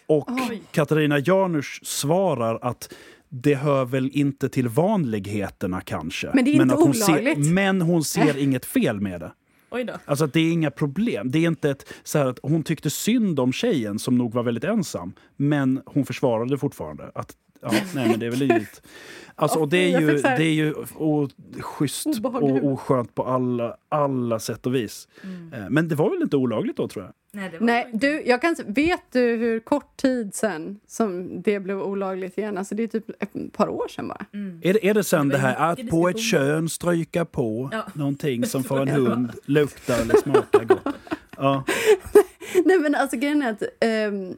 Och Katarina Janouch svarar att det hör väl inte till vanligheterna kanske. Men det är inte hon olagligt. Ser, men hon ser inget fel med det. Oj då. Alltså det är inga problem. Det är inte ett, så här att hon tyckte synd om tjejen som nog var väldigt ensam. Men hon försvarade fortfarande. Att, ja, nej men det är väl livet. Alltså, och det är ju, det är ju o, schysst Obehag. och oskönt på alla, alla sätt och vis. Eh, Men det var väl inte olagligt då tror jag? Nej, det var Nej, du, jag kan, vet du hur kort tid sen som det blev olagligt igen? Alltså det är typ ett par år sedan bara. Är det, är det sen Det det, här att på ett kön stryka på Ja. någonting som för en hund luktar eller smakar gott? Ja. Nej men alltså grejen är att ehm,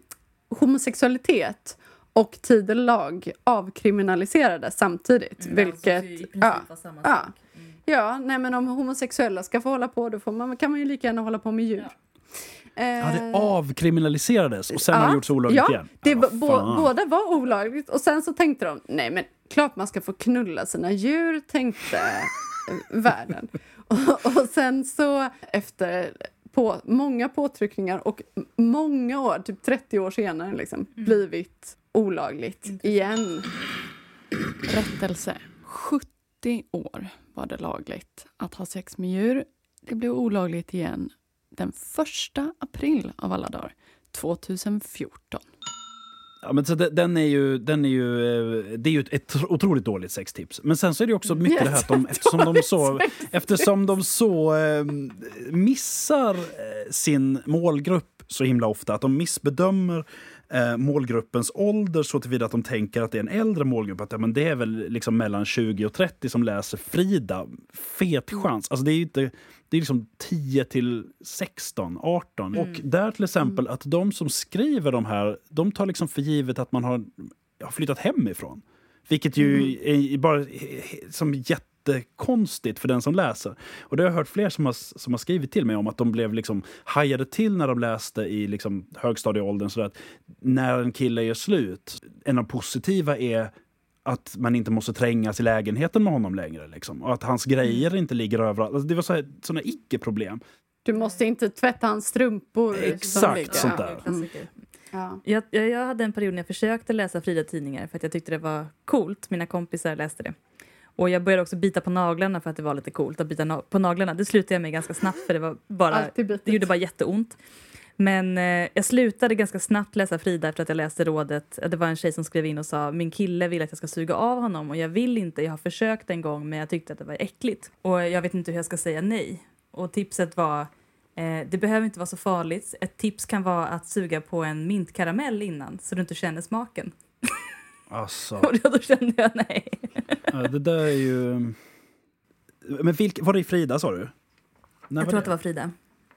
homosexualitet och tid och lag avkriminaliserades samtidigt. vilket, ja, ja. ja, nej men om homosexuella ska få hålla på då får man, kan man ju lika gärna hålla på med djur. Eh, ja, det avkriminaliserades och sen har det gjorts olagligt ja, igen. Det, Ja, båda var olagligt och sen så tänkte de, nej men klart man ska få knulla sina djur, tänkte världen. Och, och sen så efter på många påtryckningar och många år, typ 30 år senare, liksom, blivit olagligt igen. Rättelse. 70 år var det lagligt att ha sex med djur. Det blev olagligt igen den 1 april av alla dagar, 2014. Ja, men så de- den är ju, den är ju, eh, det är ju ett, otroligt dåligt sextips. Men sen så är det också mycket det här att de, eftersom de så, eftersom de så eh, missar eh, sin målgrupp så himla ofta, att de missbedömer eh, målgruppens ålder så tillvida att de tänker att det är en äldre målgrupp. Att ja, men det är väl liksom mellan 20 och 30 som läser Frida. Fet chans. Alltså det är inte, det är liksom 10 till 16, 18. Och där till exempel att de som skriver de här, de tar liksom för givet att man har, har flyttat hemifrån. Vilket ju är bara som jättekonstigt för den som läser. Och det har jag hört fler som har, som har skrivit till mig om att de blev liksom hajade till när de läste i liksom högstadieåldern. Så att när en kille gör slut, en av positiva är att man inte måste trängas i lägenheten med honom längre. Liksom. Och att hans grejer inte ligger överallt. Alltså det var så här, såna icke-problem. Du måste inte tvätta hans strumpor. Exakt, sånt där. Klassiker. Ja. Jag, jag, jag hade en period när jag försökte läsa Frida-tidningar för att jag tyckte det var coolt. Mina kompisar läste det. Och jag började också bita på naglarna för att det var lite coolt att bita na- på naglarna. Det slutade jag med ganska snabbt för det var bara, det gjorde bara jätteont. Men eh, jag slutade ganska snabbt läsa Frida efter att jag läste rådet. Det var en tjej som skrev in och sa min kille vill att jag ska suga av honom och jag vill inte. Jag har försökt en gång men jag tyckte att det var äckligt. Och jag vet inte hur jag ska säga nej. Och tipset var eh, det behöver inte vara så farligt. Ett tips kan vara att suga på en mintkaramell innan så du inte känner smaken. Alltså, Och då, kände jag nej. ja, det där är ju... Men vilk, var det i Frida sa du? När jag tror att det var Frida.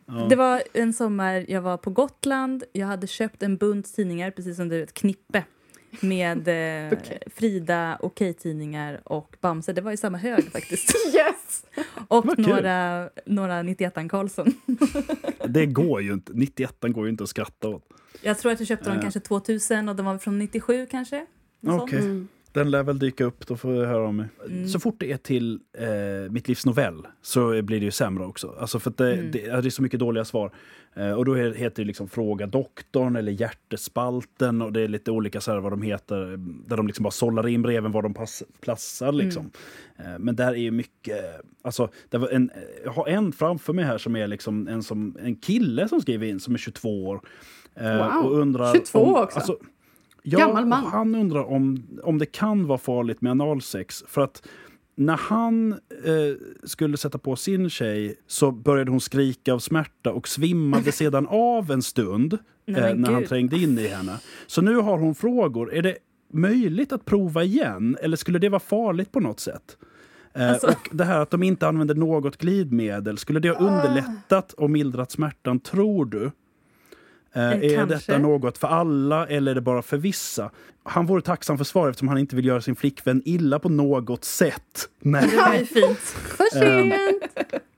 Ja. Det var en sommar, jag var på Gotland, jag hade köpt en bunt tidningar, precis som du, ett knippe med eh, Okej. Frida, Okej-tidningar och Bamse. Det var i samma hög faktiskt. Yes! Och några, några 91 Karlsson. Det går ju inte. 91 går ju inte att skratta åt. Jag tror att jag köpte dem Eh. kanske 2000 och de var från 97 kanske. Okej. sånt. Mm. Den lär väl dyka upp, då får jag höra om mig. Mm. Så fort det är till eh, Mitt livs novell så blir det ju sämre också. Alltså för att det, Mm. det, det är så mycket dåliga svar. Eh, och då he- heter det liksom Fråga doktorn eller Hjärtespalten och det är lite olika så här vad de heter. Där de liksom bara sållar in breven var de pass, platsar liksom. Eh, men där är ju mycket, alltså det var en, jag har en framför mig här som är liksom en, som, en kille som skriver in som är 22 år. Eh, Wow. och undrar 22 om, också? Alltså, Gammal man. och Han undrar om, om det kan vara farligt med analsex. För att när han eh, skulle sätta på sin tjej så började hon skrika av smärta och svimmade sedan av en stund Nej, eh, när han gud. trängde in i henne. Så nu har hon frågor. Är det möjligt att prova igen eller skulle det vara farligt på något sätt? Eh, Alltså- Och det här att de inte använder något glidmedel, skulle det ha underlättat och mildrat smärtan, tror du? Eh, Eh, är kanske. detta något för alla eller är det bara för vissa? Han vore tacksam för svar eftersom han inte vill göra sin flickvän illa på något sätt. Nej. Det var ju fint. För sent!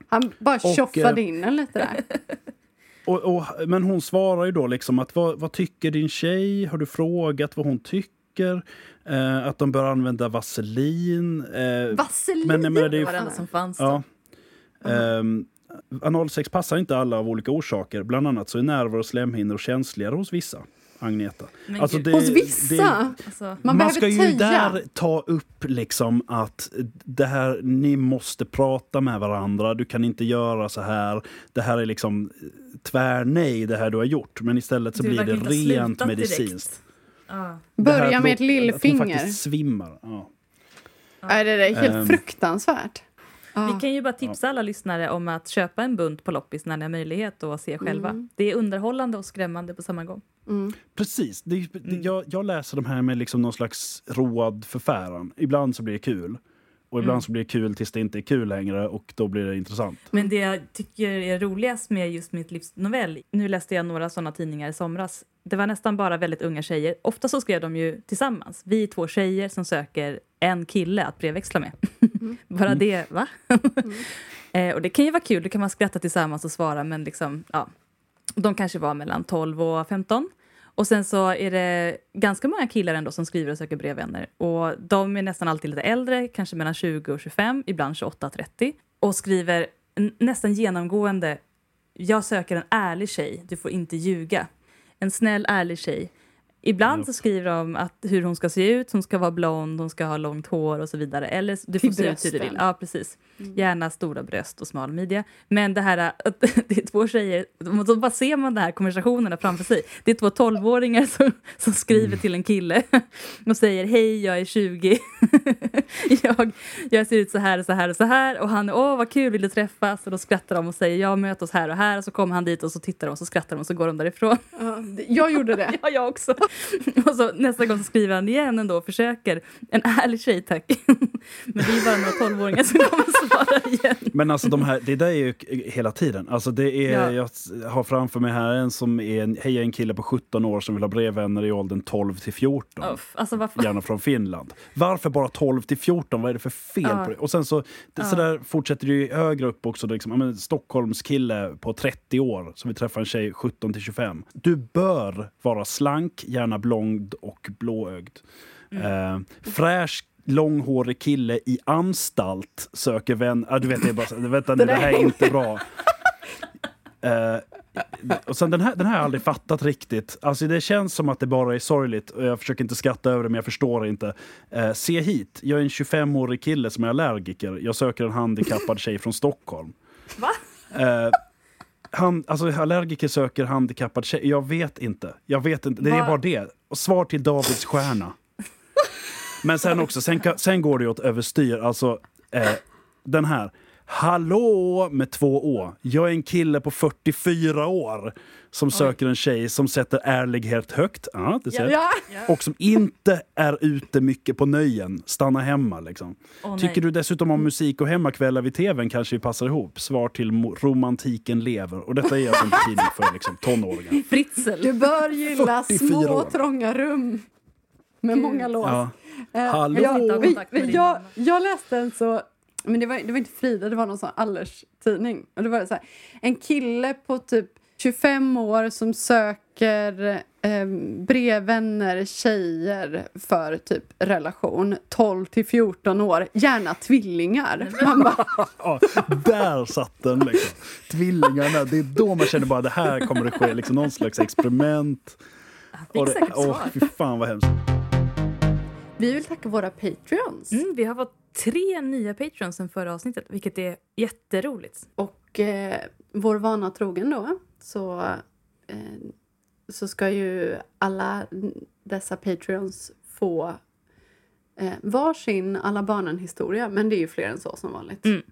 Han bara tjoffade eh, in en lite där. Och, och, men hon svarar ju då liksom att vad, vad tycker din tjej? Har du frågat vad hon tycker? Eh, att de bör använda vaselin? Eh, Vaselin! men menar, det är Det var det enda som fanns då. Ja. Ehm, analsex passar inte alla av olika orsaker. Bland annat så är nerver och slemhinnor känsligare hos vissa. Agneta. Alltså, det- Hos vissa. det- Alltså, Man, Man, behöver ska ju töja. där ta upp liksom att det här, ni måste prata med varandra, du kan inte göra så här. Det här är liksom tvärnej det här du har gjort. Men istället så Du blir det rent medicinskt. här Börja med ett Att hon lillfinger. faktiskt svimmar. Ja. Nej, det är helt Ehm. fruktansvärt. Ja. Vi kan ju bara tipsa alla lyssnare om att köpa en bunt på loppis när ni har möjlighet att se själva. Det är underhållande och skrämmande på samma gång. Mm. Precis. Det, det, Mm. jag, jag läser de här med liksom någon slags road förfäran. Ibland så blir det kul. Och ibland Mm. så blir det kul tills det inte är kul längre och då blir det intressant. Men det jag tycker är roligast med just mitt livs novell, nu läste jag några sådana tidningar i somras, det var nästan bara väldigt unga tjejer. Ofta så skrev de ju tillsammans. Vi är två tjejer som söker en kille att brevväxla med. bara det, va? eh, och det kan ju vara kul, då kan man skratta tillsammans och svara, men liksom, ja. De kanske var mellan 12 och 15. Och sen så är det ganska många killar ändå som skriver och söker brevvänner. Och de är nästan alltid lite äldre, kanske mellan 20 och 25, ibland 28-30. Och skriver nästan genomgående, jag söker en ärlig tjej, du får inte ljuga. En snäll, ärlig tjej. Ibland Japp. så skriver de att hur hon ska se ut, hon ska vara blond, hon ska ha långt hår och så vidare. Eller du får se ut hur du vill. Ja, precis. Gärna stora bröst och smal midja. Men det här att det är två tjejer, då bara ser man de här konversationerna framför sig. Det är två tolvåringar som, som skriver till en kille och säger hej, jag är 20. jag, jag ser ut så här och så här och så här. Och han, åh vad kul, vill du träffas? Och då skrattar de och säger, ja möt oss här och här. Och så kommer han dit och så tittar de och så skrattar de och så går de därifrån. Ja, jag gjorde det. Ja, jag också. Och så nästa gång så skriver han igen ändå och försöker. En ärlig tjej, tack. Men det är bara några tolvåringar som kommer svara igen. Men alltså de här, det där är ju hela tiden. Alltså det är, Ja. Jag har framför mig här en som är en, hej, en kille på 17 år som vill ha brevvänner i åldern 12 till 14. Uff, alltså vad fan. Gärna från Finland. Varför bara 12 till 14? Vad är det för fel Ja. på det? Och sen så, det, så där fortsätter det ju högre upp också. Liksom, ja, men, Stockholms kille på 30 år som vill träffa en tjej 17 till 25. Du bör vara slank, gärna blond och blåögd. Mm. Eh, fräsch, långhårig kille i anstalt söker vän. Ah, du vet, det är bara, vänta nu, det här är inte bra. Eh, och sen den här, den här har jag aldrig fattat riktigt. Alltså det känns som att det bara är sorgligt och jag försöker inte skratta över det men jag förstår inte. Eh, se hit, jag är en 25-årig kille som är allergiker. Jag söker en handikappad tjej från Stockholm. Va? Eh, han, alltså allergiker söker handikappad tjej. Jag vet inte. Jag vet inte. Det är Va? bara det. Och svar till Davids stjärna. Men sen också, sen, sen går det ju åt överstyr. Alltså, eh, den här. Hallå med två å. Jag är en kille på 44 år som söker en tjej som sätter ärlighet högt. Ja, det ser jag. Ja. Och som inte är ute mycket på nöjen. Stanna hemma liksom. Nej. Tycker du dessutom om musik och hemmakvällar vid tvn kanske vi passar ihop. Svar till romantiken lever. Och detta är alltså en tidning för liksom, tonåringar. Fritzl. Du bör gilla 44 små år. trånga rum med många lås. Ja. Eh, Hallå? Jag, jag, jag läste en så... Men det var, det var inte Frida, det var någon sån Allers tidning. Och det var så här, en kille på typ 25 år som söker eh, brevvänner, tjejer för typ relation. 12 till 14 år, gärna tvillingar. Man bara, Ja, där satt den liksom. Tvillingarna, det är då man känner bara det här kommer det ske liksom, någon slags experiment. Och det, åh, fy fan vad hemskt. vi vill tacka våra patreons. Mm, vi har fått tre nya patrons sen förra avsnittet, vilket är jätteroligt. Och eh, vår vana trogen då så, eh, så ska ju alla dessa patreons få eh, varsin Alla barnen-historia. Men det är ju fler än så som vanligt. Mm.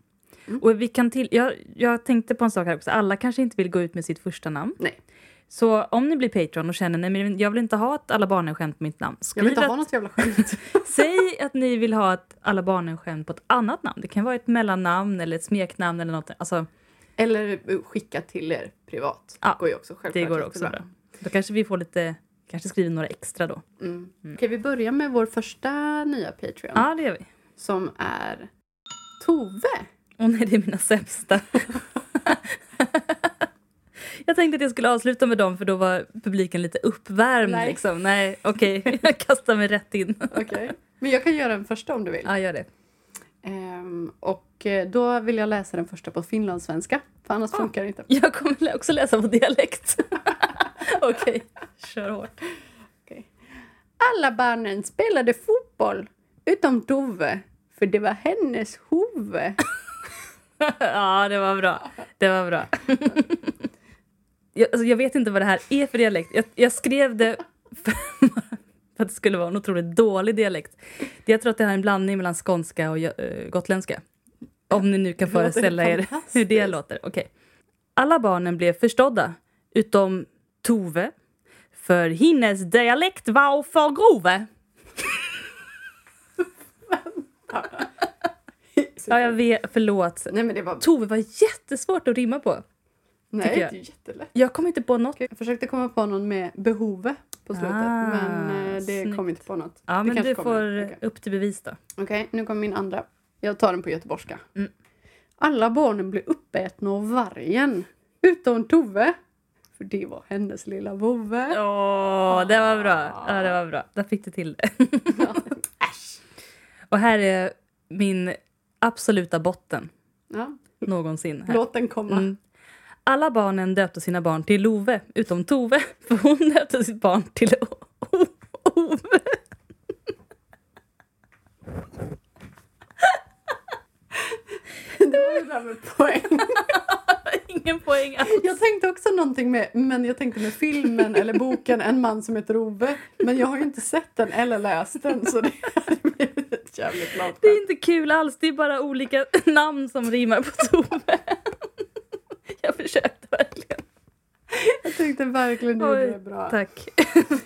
Och vi kan till, jag, jag tänkte på en sak här också. Alla kanske inte vill gå ut med sitt första namn. Nej, Så om ni blir Patreon och känner nej men jag vill inte ha ett Alla barnen-skämt på mitt namn. jag Skriv vill inte att, ha något jävla skämt. Säg att ni vill ha ett Alla barnen-skämt på ett annat namn. Det kan vara ett mellannamn eller ett smeknamn eller något. Alltså, Eller skicka till er privat. Ja, går ju också självklart det går också bra. Då kanske vi får lite, kanske skriver några extra då. Mm. Okej, vi börjar med vår första nya Patreon. Ja, det gör vi. Som är Tove. Åh nej, det är mina sämsta. jag tänkte att jag skulle avsluta med dem för då var publiken lite uppvärmd. Nej. Liksom. Nej, okej. jag kastar mig rätt in. Okej. Men jag kan göra den första om du vill. Ja, gör det. Ehm, och eh, då vill jag läsa den första på finlandssvenska. För annars funkar det inte. Jag kommer också läsa på dialekt. okej. Kör hårt. Alla barnen spelade fotboll utom Tove, för det var hennes huvud. ja, det var bra. Det var bra. Jag, alltså, jag vet inte vad det här är för dialekt. Jag, jag skrev det för, för att det skulle vara en otroligt dålig dialekt. Jag tror att det här är en blandning mellan skånska och uh, gotländska. Om ni nu kan föreställa er hur det låter. Okej. Alla barnen blev förstådda, utom Tove. För hennes dialekt var för grov. Ja, jag vet. Förlåt. Nej, men det var... Tove var jättesvårt att rimma på. Nej, det är jättelätt. Jag kom inte på något. Jag försökte komma på någon med behovet på slutet, Ah, men eh, det snyggt. kom inte på något. Ja, det men du får Okej. upp till bevis då. Okej, nu kommer min andra. Jag tar den på göteborgska. Mm. Alla barnen blev uppätna av vargen, utom Tove. För det var hennes lilla vovve. Åh, det var bra. Ja, det var bra. Där fick du till det. Och här är min absoluta botten Ja, någonsin. Här. låt den komma. Mm. Alla barnen döpte sina barn till Love, utom Tove, för hon döpte sitt barn till O- O- Ove. Det var det där med poäng. Ingen poäng alls. Jag tänkte också någonting med, men jag tänkte med filmen eller boken En man som heter Ove. Men jag har ju inte sett den eller läst den så det hade blivit ett jävligt långt Det är inte kul alls, det är bara olika namn som rimmar på Tove. Jag försökte verkligen. Jag tyckte verkligen du gjorde det bra. Tack.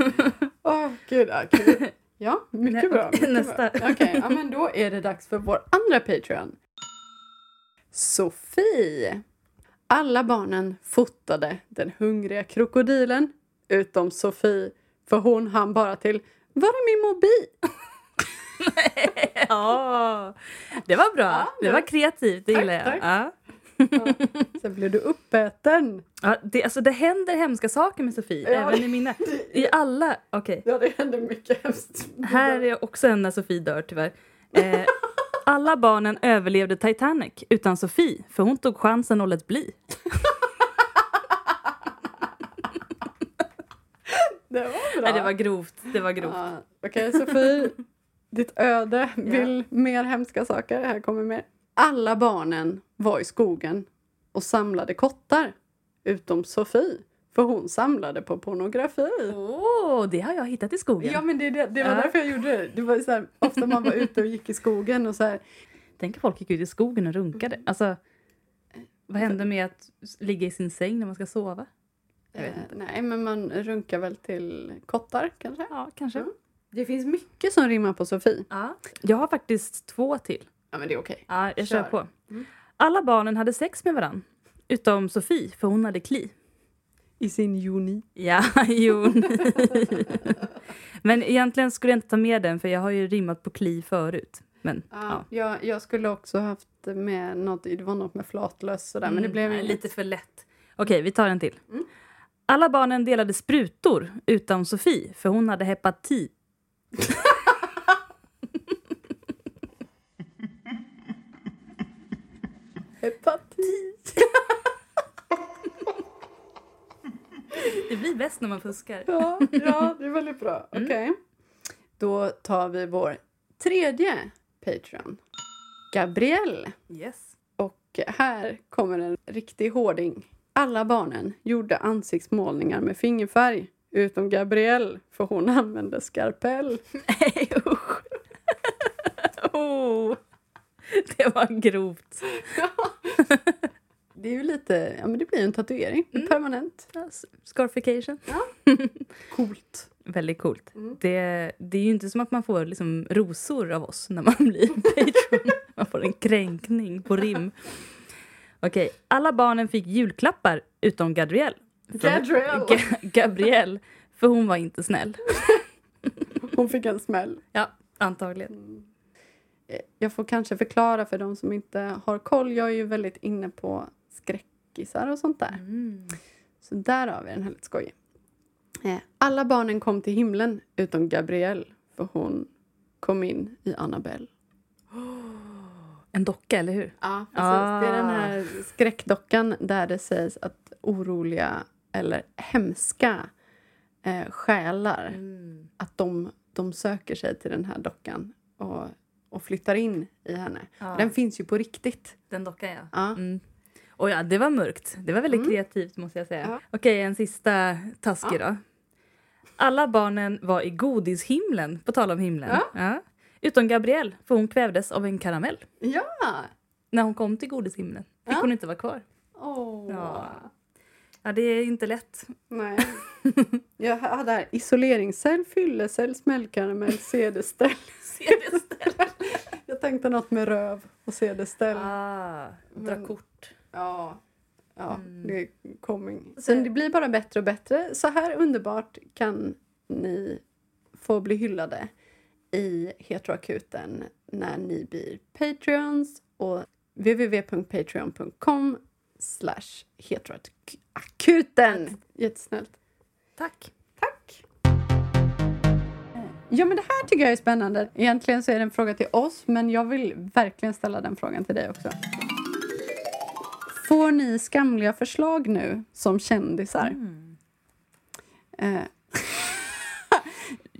Åh gud, ja, kul. Ja, mycket bra. Mycket nästa. Okej, ja, men då är det dags för vår andra Patreon. Sofie. Alla barnen fotade den hungriga krokodilen utom Sofie för hon hann bara till Var är min mobil? Ja, det var bra. Ja, det var kreativt, det gillar jag. tack. Ja. Sen blev du uppäten. Ja, det, alltså, det händer hemska saker med Sofie, Ja, även i mina. I alla... Okej. Ja, det hände mycket hemskt. Här är också en när Sofie dör tyvärr. Eh, alla barnen överlevde Titanic utan Sofie, för hon tog chansen och lät bli. Det var bra. Nej, det var grovt. Det var grovt. Ja, Okej, Sofie. Ditt öde vill mer hemska saker. Här kommer mer. Alla barnen var i skogen och samlade kottar. Utom Sofie. För hon samlade på pornografi. Åh, det har jag hittat i skogen. Ja, men det, det, det var Ja. därför jag gjorde det. det var så här, ofta man var ute och gick i skogen och så här. Tänk folk gick ut i skogen och runkade. Mm. Alltså, vad hände med att ligga i sin säng när man ska sova? Jag vet Eh, nej, men man runkar väl till kottar kanske. Ja, kanske. Mm. Det finns mycket som rimmar på Sofie. Ja. Jag har faktiskt två till. Ja, men det är okej. Ja, jag kör, Kör. på. Mm. Alla barnen hade sex med varann. Utom Sofie, för hon hade kli. I sin joni. Ja, jo. Men egentligen skulle jag inte ta med den, för jag har ju rimmat på kli förut. Men Ja, ja. jag, jag skulle också haft med något, det var något med flatlöss sådär, men det blev Mm, inget. lite för lätt. Okej, vi tar en till. Mm. Alla barnen delade sprutor, utom Sofie, för hon hade hepatit. Hepatit. Det blir bäst när man fuskar. Ja, ja, det är väldigt bra. Mm. Okej. Då tar vi vår tredje Patreon. Gabrielle. Yes. Och här kommer en riktig hårding. Alla barnen gjorde ansiktsmålningar med fingerfärg. Utom Gabrielle, för hon använde skarpell. Nej, usch. oh, det var grovt. Det är ju lite, ja men det blir en tatuering. Mm. Permanent. Ja, Scarification. Coolt. Väldigt coolt. Mm. Det, det är ju inte som att man får liksom rosor av oss när man blir Patreon. Man får en kränkning på rim. Okej, alla barnen fick julklappar utom Gabrielle. För- Gabrielle. Ga- Gabrielle, för hon var inte snäll. Hon fick en smäll. Ja, antagligen. Jag får kanske förklara för de som inte har koll. Jag är ju väldigt inne på skräckisar och sånt där. Mm. Så där har vi den här lite skojig. Eh, Alla barnen kom till himlen utom Gabrielle. För hon kom in i Annabelle. En docka, eller hur? Ja, precis. Det är den Ah. här skräckdockan där det sägs att oroliga eller hemska eh, själar, Mm. att de, de söker sig till den här dockan och, och flyttar in i henne. Ja. Den finns ju på riktigt. Den dockan, ja. Ja. Mm. Och ja, det var mörkt. Det var väldigt Mm. kreativt måste jag säga. Ja. Okej, en sista taskig då. Alla barnen var i godishimlen, på tal om himlen. Utom Gabrielle, för hon kvävdes av en karamell. Ja! När hon kom till godishimlen fick hon inte vara kvar. Åh. Ja. Det är inte lätt. Nej. Jag hade här isoleringscell, fyllecell, smällkaramell, CD-ställ. Jag tänkte något med röv och CD-ställ. Ah, dra Men- kort. Ja, ja Mm. det är coming. Så det blir bara bättre och bättre. Så här underbart kan ni få bli hyllade i Heteroakuten när ni blir Patreons och www.patreon.com slash heteroakuten. Jättesnällt. Tack. Tack! Ja, men det här tycker jag är spännande. Egentligen så är det en fråga till oss, men jag vill verkligen ställa den frågan till dig också. Får ni skamliga förslag nu som kändisar? Mm. Eh,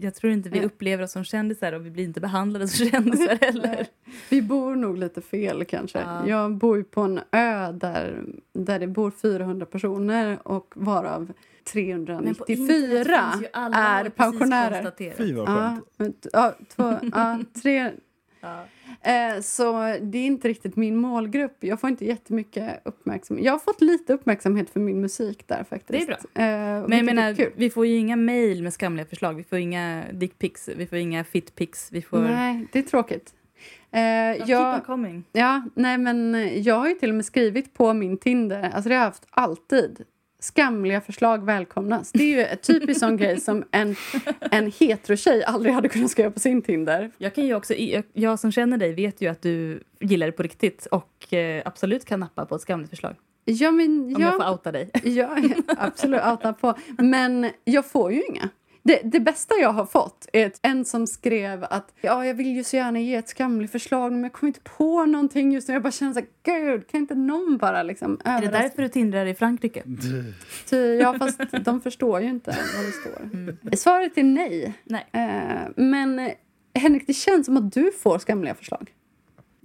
Jag tror inte vi Nej. upplever oss som kändisar och vi blir inte behandlade som kändisar heller. vi bor nog lite fel kanske. Ja. Jag bor ju på en ö där, där det bor 400 personer och varav Men på internet 394 finns ju alla, är pensionärer. Fy vad Ja, skönt. ja, två, ja, tre, Ja. Eh, så det är inte riktigt min målgrupp. Jag får inte jättemycket uppmärksamhet. Jag har fått lite uppmärksamhet för min musik där faktiskt. Det är bra. Eh, Men jag menar, vi får ju inga mejl med skamliga förslag. Vi får inga dickpics, vi får inga fitpics. Vi får... Nej, det är tråkigt. On jag, ja, nej, men jag har ju till och med skrivit på min Tinder, alltså det har jag haft alltid. Skamliga förslag välkomnas. Det är ju ett typiskt sån grej som en, en heterotjej aldrig hade kunnat skriva på sin Tinder. Jag, kan ju också, jag, jag som känner dig vet ju att du gillar det på riktigt och eh, absolut kan nappa på ett skamligt förslag. Ja, men Om jag får jag, outa dig. Ja, absolut. Outa på. Men jag får ju inga. Det, det bästa jag har fått är ett, en som skrev att ja, jag vill ju så gärna ge ett skamligt förslag men jag kommer inte på någonting just nu. Jag bara känner så här, gud, kan inte någon bara liksom Är det därför du tindrar i Frankrike? Ty, ja, fast de förstår ju inte vad det står. Mm. Svaret är nej. Nej. Eh, men eh, Henrik, det känns som att du får skamliga förslag.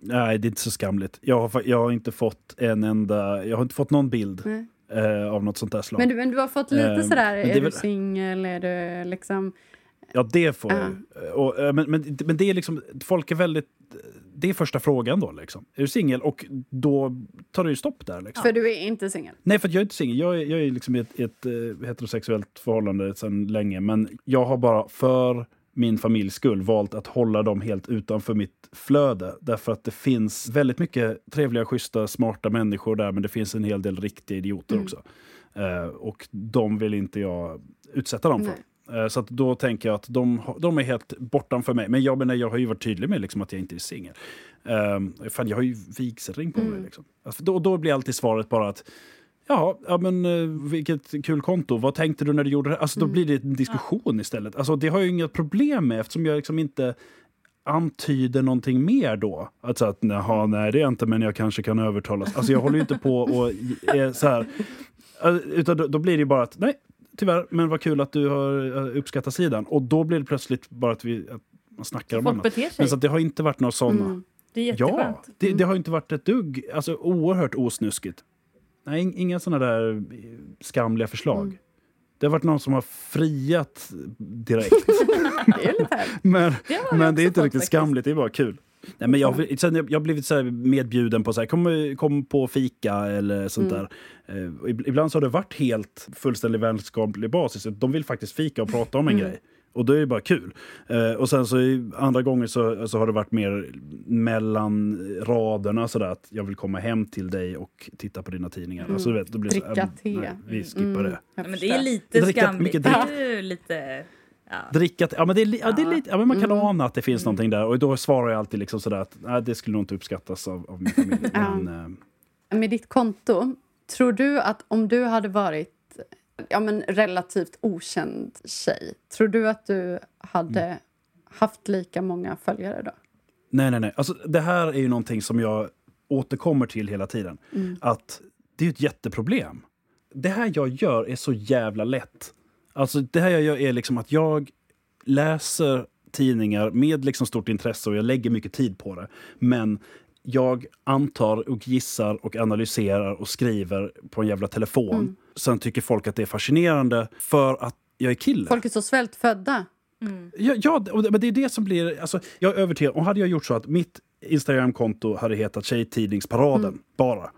Nej, det är inte så skamligt. Jag har, jag har inte fått en enda... Jag har inte fått någon bild Nej. Eh, av något sånt där slag. Men du, men du har fått lite Eh, sådär, är, är du väl- singel, är du liksom... Ja, det får Ja. jag. Och, eh, men, men, men det är liksom... Folk är väldigt... Det är första frågan då. Liksom. Är du singel? Och då tar det ju stopp där. Liksom. För du är inte singel? Nej, för jag är inte singel. Jag är, jag är liksom i ett, ett eh, heterosexuellt förhållande sedan länge. Men jag har bara för min familjs skull valt att hålla dem helt utanför mitt flöde. Därför att det finns väldigt mycket trevliga, schyssta, smarta människor där. Men det finns en hel del riktiga idioter Mm. också. Eh, och de vill inte jag utsätta dem för. Eh, Så då tänker jag att de, de är helt bortanför mig. Men jag, menar, jag har ju varit tydlig med liksom att jag inte är singel. Um, fan, jag har ju vigselring på mig. Mm. Liksom. Alltså, då, då blir alltid svaret bara att Ja, ja men eh, vilket kul konto. Vad tänkte du när du gjorde det? Alltså, då Mm. blir det en diskussion istället. Alltså, det har jag inget problem med eftersom jag liksom inte antyder någonting mer då. Alltså att jaha, nej det är jag inte men jag kanske kan övertalas. Alltså jag håller ju inte på och är så här. Eh, Utan då, då blir det ju bara att nej, tyvärr, men vad kul att du har eh, uppskattat sidan. Och då blir det plötsligt bara att vi att man snackar om Folk annat. beter sig. Men så det har inte varit några sådana. Mm. Det är jätteskönt. Ja, det, det har inte varit ett dugg, alltså oerhört osnuskigt. Nej, ing- inga sådana där eh, skamliga förslag. Mm. Det har varit någon som har friat direkt. Det men Det men det är inte riktigt skamligt, det är bara kul. Nej, men jag, har- sen jag, jag blivit så medbjuden på så här, kom, kom på fika eller sånt Mm. där. Ib- ibland så har det varit helt fullständig vänskaplig basis. De vill faktiskt fika och prata om en Mm. grej. Och det är ju bara kul. Eh, och sen så i andra gånger så, så har det varit mer mellan raderna sådär att jag vill komma hem till dig och titta på dina tidningar. Mm. Alltså, du vet, då blir det så, Dricka ähm, te. nej, vi skippar Mm, det. Ja, men det är lite Dricka- skamligt. Det är ju lite... Ja. Dricka, ja men, det är, ja, det är Ja. lite, ja, men man kan Mm. ana att det finns Mm. någonting där. Och då svarar jag alltid liksom sådär att nej, det skulle nog inte uppskattas av, av min familj. Ja. men, eh, Med ditt konto, tror du att om du hade varit ja, men relativt okänd tjej, tror du att du hade Mm. haft lika många följare då? nej, nej, nej. Alltså, det här är ju någonting som jag återkommer till hela tiden. Mm. Att det är ett jätteproblem. Det här jag gör är så jävla lätt Alltså det här jag gör är liksom att jag läser tidningar med liksom stort intresse och jag lägger mycket tid på det. Men jag antar och gissar och analyserar och skriver på en jävla telefon. Mm. Sen tycker folk att det är fascinerande för att jag är kille. Folk är så svältfödda. Ja, ja det- men det är det som blir... Alltså, jag är övertygad. Och hade jag gjort så att mitt Instagramkonto hade hetat Tjejtidningsparaden bara.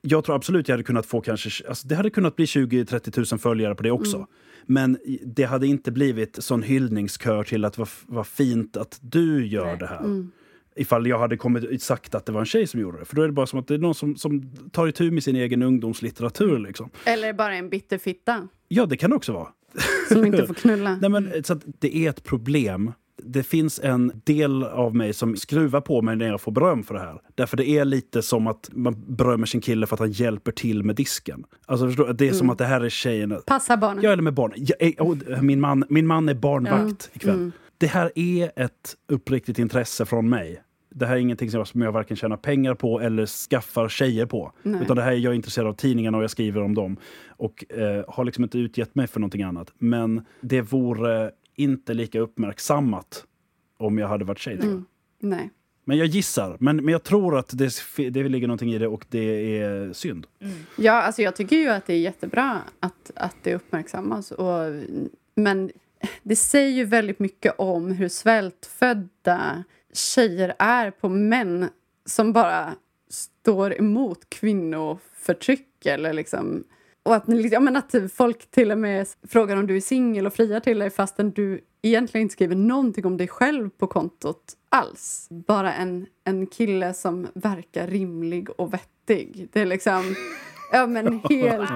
Jag tror absolut jag hade kunnat få kanske... Alltså, det hade kunnat bli 20-30 000 följare på det också. Men det hade inte blivit sån hyllningskör till att vad vad fint att du gör Nej. det här. Mm. Ifall jag hade kommit sagt att det var en tjej som gjorde det. För då är det bara som att det är någon som, som tar itu med sin egen ungdomslitteratur. Liksom. Eller bara en bitterfitta Ja, det kan det också vara. som inte får knulla. Nej, men, så det är ett problem. Det finns en del av mig som skruvar på mig när jag får beröm för det här. Därför det är lite som att man berömmer sin kille för att han hjälper till med disken. Alltså förstår? Det är som att det här är tjejen. Passa barnen. Jag eller med barn. Jag, är- oh, min, man, min man är barnvakt ikväll. Det här är ett uppriktigt intresse från mig. Det här är ingenting som jag, varken tjänar pengar på eller skaffar tjejer på. Nej. Utan det här är jag är intresserad av tidningarna och jag skriver om dem. Och eh, har liksom inte utgett mig för någonting annat. Men det vore inte lika uppmärksammat om jag hade varit tjej. Mm. Nej. Men jag gissar. Men, men jag tror att det, det ligger någonting i det och det är synd. Ja, alltså jag tycker ju att det är jättebra att, att det uppmärksammas. Och, men det säger ju väldigt mycket om hur svältfödda tjejer är på män som bara står emot kvinnoförtryck. Eller liksom, och att, ja, men att folk till och med frågar om du är singel och friar till dig fastän du egentligen inte skriver någonting om dig själv på kontot alls. Bara en, en kille som verkar rimlig och vettig. Det är liksom... Ja, men helt...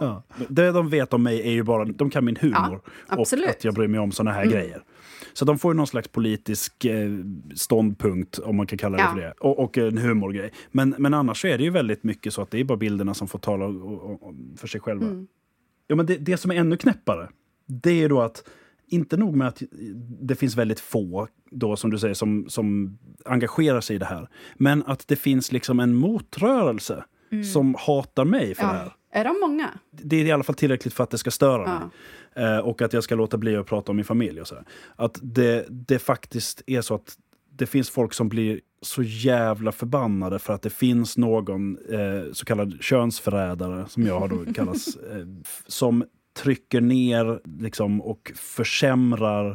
Ja. Det de vet om mig är ju bara de kan min humor och absolut. att jag bryr mig om såna här grejer. Så de får ju någon slags politisk eh, ståndpunkt, om man kan kalla det Ja. för det. Och, och en humorgrej. Men, men annars är det ju väldigt mycket så att det är bara bilderna som får tala och, och, och, för sig själva. Mm. Ja, men det, det som är ännu knäppare, det är då att inte nog med att det finns väldigt få, då, som du säger, som, som engagerar sig i det här. Men att det finns liksom en motrörelse som hatar mig för det här. Är de många? Det är i alla fall tillräckligt för att det ska störa Ja. mig. Eh, och att jag ska låta bli att prata om min familj. och så här. Att det, det faktiskt är så att det finns folk som blir så jävla förbannade för att det finns någon eh, så kallad könsförrädare, som jag har då kallas, eh, som trycker ner liksom, och försämrar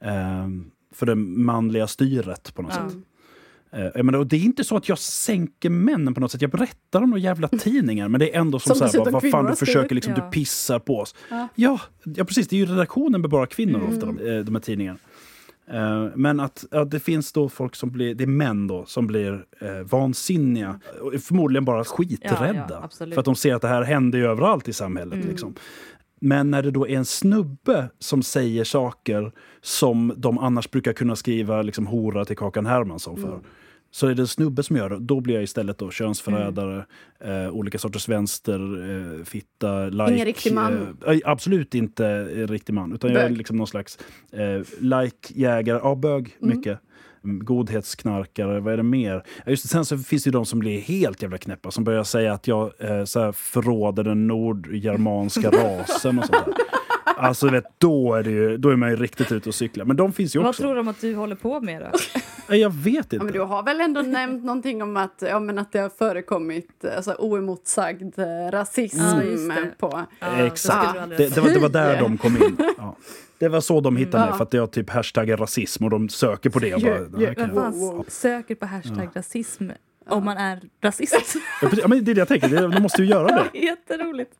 eh, för det manliga styret på något Ja. sätt. Eh, menar, och det är inte så att jag sänker männen på något sätt. Jag berättar om några jävla tidningar. Men det är ändå som, Som så här, vad, fan du försöker liksom, Ja. du pissar på oss. Ja. Ja, ja, precis. Det är ju redaktionen med bara kvinnor Mm. ofta, de, eh, de här tidningarna. Eh, Men att ja, det finns då folk som blir, det är män då, som blir eh, vansinniga. Och förmodligen bara skiträdda. Ja, ja, för att de ser att det här händer överallt i samhället. Mm. Liksom. Men när det då är en snubbe som säger saker som de annars brukar kunna skriva liksom, hora till Kakan Hermansson för. Så är det en snubbe som gör det, då blir jag istället då könsförrädare, eh, olika sorters vänster, eh, fitta, like. Ingen riktig man. Eh, absolut inte riktig man, utan jag är Bög. liksom någon slags eh, like-jägare, ja bög, mycket. Mm, Godhetsknarkare, vad är det mer? Just det, sen så finns det ju de som blir helt jävla knäppa som börjar säga att jag eh, så här, förråder den nordgermanska rasen och sånt där. Alltså vet, då är, det ju, då är man ju riktigt ute och cyklar. Men de finns ju Vad också. tror de att du håller på med då? Jag vet inte. Ja, men du har väl ändå nämnt någonting om att, ja, men att det har förekommit alltså, oemotsagd eh, rasism det. på... Ja, Exakt. det Det, det, var, det var där de kom in. Ja. Det var så de hittade Mm. mig, för att jag typ hashtaggar rasism och de söker på det. Och bara, Ja, "Det här jag." fan Wow, wow. söker på hashtag rasism om man är rasist? Ja. Ja, men det är det jag tänker, de måste ju göra det. Jätteroligt.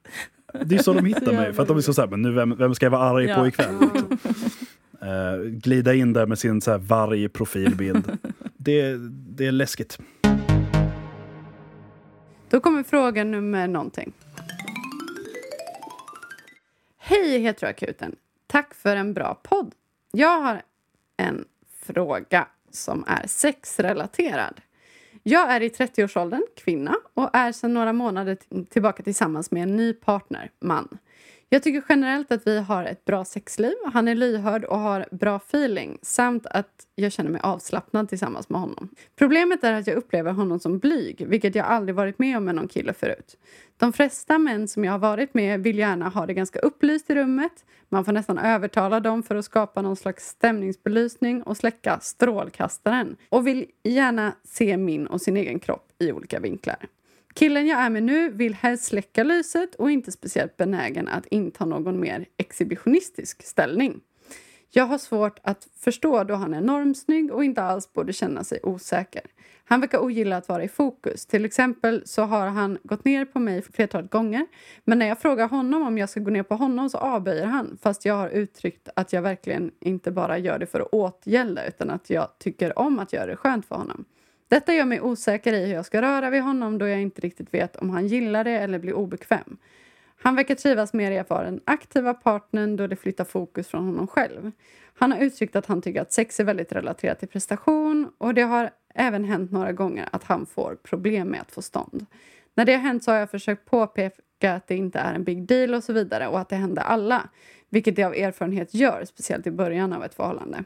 Det är så de hittar mig. För att de är så såhär, men nu vem, vem ska jag vara arg på Ja. ikväll? Liksom. Eh, glida in där med sin så här vargprofilbild. Det, det är läskigt. Då kommer fråga nummer någonting. Hej Heteroakuten! Tack för en bra podd. Jag har en fråga som är sexrelaterad. Jag är i 30-årsåldern, kvinna, och är sedan några månader tillbaka tillsammans med en ny partner, man. Jag tycker generellt att vi har ett bra sexliv. Han är lyhörd och har bra feeling samt att jag känner mig avslappnad tillsammans med honom. Problemet är att jag upplever honom som blyg, vilket jag aldrig varit med om med någon kille förut. De flesta män som jag har varit med vill gärna ha det ganska upplyst i rummet. Man får nästan övertala dem för att skapa någon slags stämningsbelysning och släcka strålkastaren och vill gärna se min och sin egen kropp i olika vinklar. Killen jag är med nu vill helst släcka lyset och är inte speciellt benägen att inta någon mer exhibitionistisk ställning. Jag har svårt att förstå då han är enormt snygg och inte alls borde känna sig osäker. Han verkar ogilla att vara i fokus. Till exempel så har han gått ner på mig flertalet gånger. Men när jag frågar honom om jag ska gå ner på honom så avböjer han. Fast jag har uttryckt att jag verkligen inte bara gör det för att åtgälda utan att jag tycker om att göra det skönt för honom. Detta gör mig osäker i hur jag ska röra vid honom då jag inte riktigt vet om han gillar det eller blir obekväm. Han verkar trivas mer i att vara den aktiva partnern då det flyttar fokus från honom själv. Han har uttryckt att han tycker att sex är väldigt relaterat till prestation och det har även hänt några gånger att han får problem med att få stånd. När det har hänt så har jag försökt påpeka att det inte är en big deal och så vidare och att det händer alla, vilket det av erfarenhet gör, speciellt i början av ett förhållande.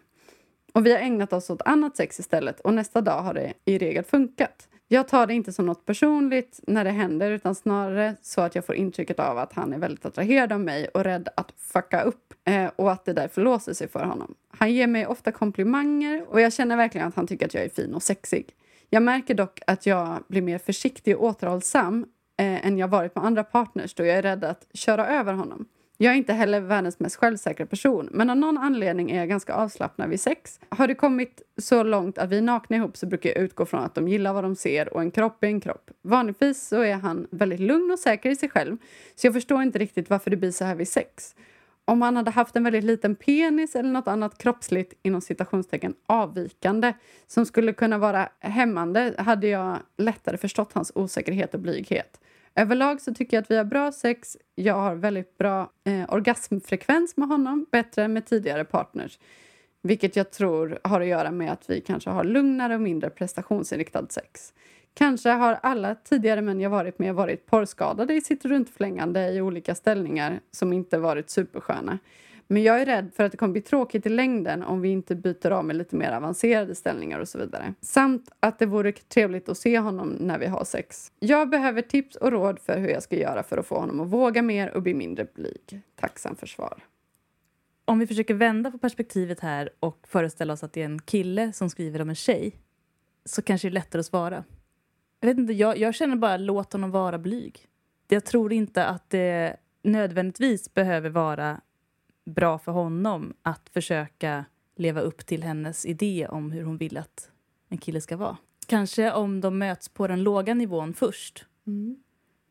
Och vi har ägnat oss åt annat sex istället och nästa dag har det i regel funkat. Jag tar det inte som något personligt när det händer utan snarare så att jag får intrycket av att han är väldigt attraherad av mig och rädd att fucka upp eh, och att det därför låser sig för honom. Han ger mig ofta komplimanger och jag känner verkligen att han tycker att jag är fin och sexig. Jag märker dock att jag blir mer försiktig och återhållsam eh, än jag varit med andra partners då jag är rädd att köra över honom. Jag är inte heller världens mest självsäkra person, men av någon anledning är jag ganska avslappnad vid sex. Har det kommit så långt att vi är nakna ihop så brukar jag utgå från att de gillar vad de ser och en kropp är en kropp. Vanligtvis så är han väldigt lugn och säker i sig själv, så jag förstår inte riktigt varför det blir så här vid sex. Om han hade haft en väldigt liten penis eller något annat kroppsligt inom citationstecken avvikande som skulle kunna vara hämmande hade jag lättare förstått hans osäkerhet och blyghet. Överlag så tycker jag att vi har bra sex. Jag har väldigt bra eh, orgasmfrekvens med honom, bättre än med tidigare partners. Vilket jag tror har att göra med att vi kanske har lugnare och mindre prestationsinriktad sex. Kanske har alla tidigare män jag varit med varit porrskadade i sitt runtflängande i olika ställningar som inte varit supersköna. Men jag är rädd för att det kommer bli tråkigt i längden om vi inte byter av med lite mer avancerade ställningar och så vidare. Samt att det vore trevligt att se honom när vi har sex. Jag behöver tips och råd för hur jag ska göra för att få honom att våga mer och bli mindre blyg. Tacksam för svar. Om vi försöker vända på perspektivet här och föreställa oss att det är en kille som skriver om en tjej så kanske det är lättare att svara. Jag, vet inte, jag, jag känner bara låt honom vara blyg. Jag tror inte att det nödvändigtvis behöver vara bra för honom att försöka leva upp till hennes idé om hur hon vill att en kille ska vara. Kanske om de möts på den låga nivån först Mm.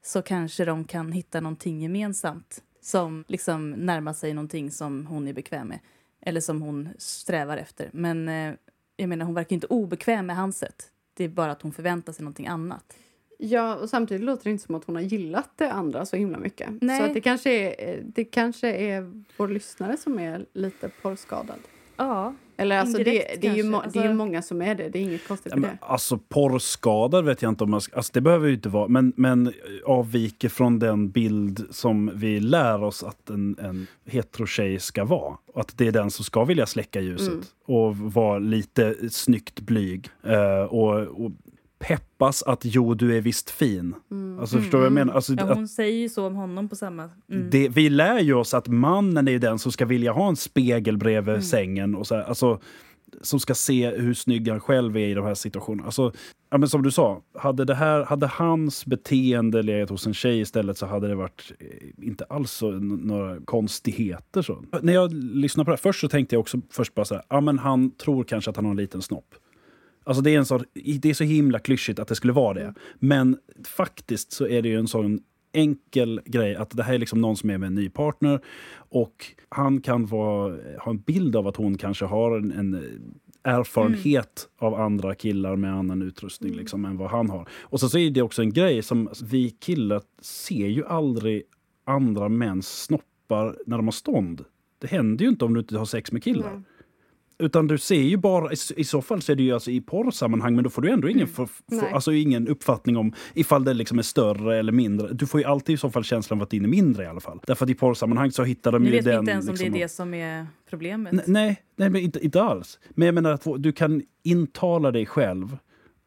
så kanske de kan hitta någonting gemensamt som liksom närmar sig någonting som hon är bekväm med eller som hon strävar efter. Men eh, jag menar, hon verkar inte obekväm med hans sätt. Det är bara att hon förväntar sig någonting annat. Ja, och samtidigt låter det inte som att hon har gillat det andra så himla mycket. Nej. Så att det, kanske är, det kanske är vår lyssnare som är lite porrskadad. Ja, Eller alltså det, Indirekt det, är ju må, det är ju alltså- många som är det. Det är inget konstigt med det. alltså porrskadad vet jag inte om man ska, alltså det behöver ju inte vara, men, men avviker från den bild som vi lär oss att en, en hetero-tjej ska vara. Och att det är den som ska vilja släcka ljuset Mm. och vara lite snyggt blyg. Eh, och, och peppas att jo, du är visst fin. Alltså förstår du vad jag menar? Alltså, ja att hon säger ju så om honom på samma... Mm. det, vi lär ju oss att mannen är ju den som ska vilja ha en spegel bredvid Mm. sängen. Och så här, alltså, som ska se hur snygg han själv är i de här situationerna. Alltså, ja, men som du sa, hade, det här, hade hans beteende legat hos en tjej istället så hade det varit eh, inte alls så, några konstigheter. Så. När jag lyssnade på det här, först så tänkte jag också först bara så här, ja men han tror kanske att han har en liten snopp. Alltså det är, en sån, det är så himla klyschigt att det skulle vara det. Men faktiskt så är det ju en sån enkel grej att det här är liksom någon som är med en ny partner och han kan vara, ha en bild av att hon kanske har en, en erfarenhet av andra killar med annan utrustning liksom, än vad han har. Och så, så är det också en grej som vi killar ser ju aldrig andra mäns snoppar när de har stånd. Det händer ju inte om du inte har sex med killar. Nej. Utan du ser ju bara, i, i så fall så är det ju alltså i porrsammanhang, men då får du ändå ingen, för, för, Nej. alltså ingen uppfattning om ifall det liksom är större eller mindre. Du får ju alltid i så fall känslan av att din är mindre i alla fall. Därför att i porrsammanhang så hittar de Nu ju vet vi den... inte ens om liksom, det är det som är problemet. Nej, nej men inte, inte alls. Men jag menar att du kan intala dig själv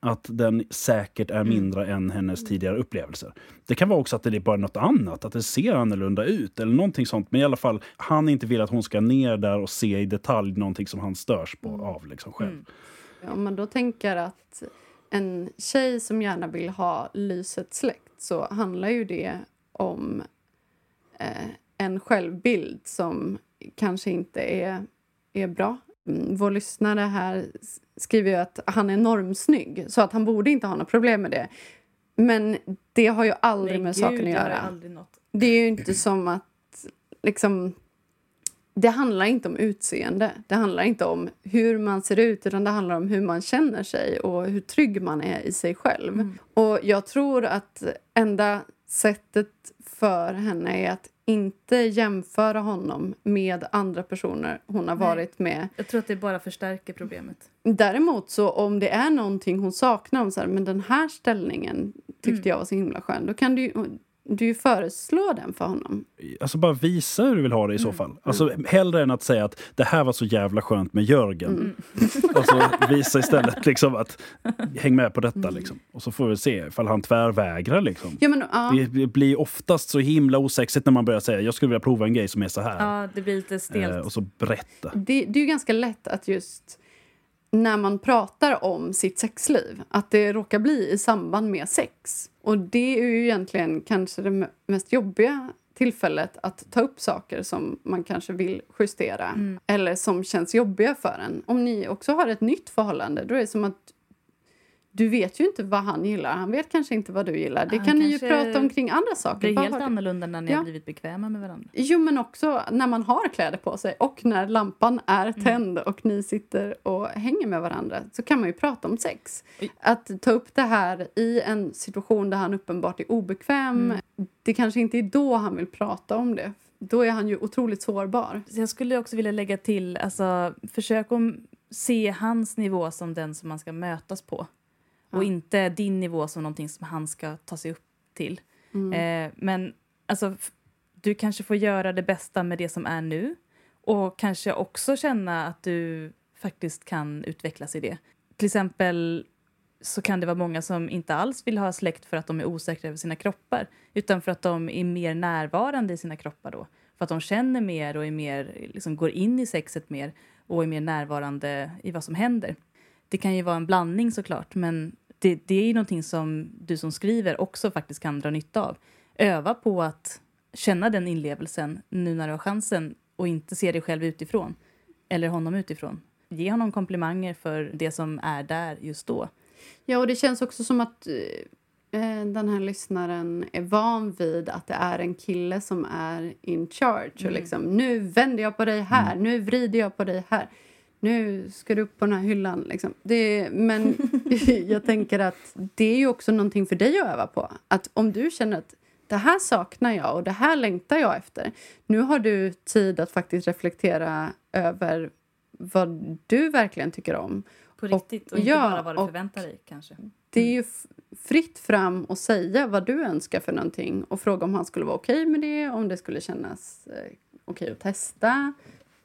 att den säkert är mindre än hennes tidigare upplevelser. Det kan vara också att det är bara något annat, att det ser annorlunda ut eller någonting sånt. Men i alla fall, han inte vill att hon ska ner där och se i detalj någonting som han störs på av liksom själv. Mm. Om man då tänker att en tjej som gärna vill ha lyset släckt så handlar ju det om eh, en självbild som kanske inte är, är bra. Mm, Vår lyssnare här skriver ju att han är normsnygg så att han borde inte ha några problem med det. Men det har ju aldrig Nej, med gud, saken att göra. Det är ju inte som att... liksom Det handlar inte om utseende. Det handlar inte om hur man ser ut utan det handlar om hur man känner sig och hur trygg man är i sig själv. Mm. Och jag tror att enda sättet för henne är att inte jämföra honom med andra personer hon har Nej. varit med. Jag tror att det bara förstärker problemet. Däremot så om det är någonting hon saknar, om så här, men den här ställningen tyckte Mm. jag var så himla skön, då kan du du ju föreslå den för honom. Alltså bara visa hur du vill ha det i så Mm. fall. Alltså hellre än att säga att det här var så jävla skönt med Jörgen. Mm. Alltså visa istället liksom att häng med på detta Mm. liksom. Och så får vi se ifall han tvärvägrar liksom. Ja, men, ja. Det det blir oftast så himla osexigt när man börjar säga jag skulle vilja prova en grej som är så här. Ja, det blir lite stelt. Eh, och så berätta. det, det är ju ganska lätt att just när man pratar om sitt sexliv, att det råkar bli i samband med sex. Och det är ju egentligen kanske det me- mest jobbiga tillfället att ta upp saker som man kanske vill justera Mm. eller som känns jobbiga för en. Om ni också har ett nytt förhållande, då är det som att du vet ju inte vad han gillar. Han vet kanske inte vad du gillar. Det Han kan ni ju prata om kring andra Det saker. blir Vad helt har annorlunda när ni Ja. har blivit bekväma med varandra. Jo, men också när man har kläder på sig och när lampan är tänd och ni sitter och hänger med varandra så kan man ju prata om sex. Oj. Att ta upp det här i en situation där han uppenbart är obekväm, det kanske inte är då han vill prata om det. Då är han ju otroligt sårbar. Så jag skulle också vilja lägga till, alltså, försök att se hans nivå som den som man ska mötas på. Och inte din nivå som någonting som han ska ta sig upp till. Mm. Eh, men alltså, du kanske får göra det bästa med det som är nu. Och kanske också känna att du faktiskt kan utvecklas i det. Till exempel så kan det vara många som inte alls vill ha släkt för att de är osäkra över sina kroppar. Utan för att de är mer närvarande i sina kroppar då. För att de känner mer och är mer, liksom går in i sexet mer och är mer närvarande i vad som händer. Det kan ju vara en blandning såklart, men det, det är ju någonting som du som skriver också faktiskt kan dra nytta av. Öva på att känna den inlevelsen nu när du har chansen och inte se dig själv utifrån. Eller honom utifrån. Ge honom komplimanger för det som är där just då. Ja, och det känns också som att eh, den här lyssnaren är van vid att det är en kille som är in charge. Och Mm. liksom, nu vänder jag på dig här, nu vrider jag på dig här. Nu ska du upp på den här hyllan. Liksom. Det, men jag tänker att det är ju också någonting för dig att öva på. Att om du känner att det här saknar jag och det här längtar jag efter. Nu har du tid att faktiskt reflektera över vad du verkligen tycker om. På Och- riktigt och inte ja, bara vad du och- förväntar dig kanske. Det är ju f- fritt fram att säga vad du önskar för någonting och fråga om han skulle vara okej med det, om det skulle kännas eh, okej att testa.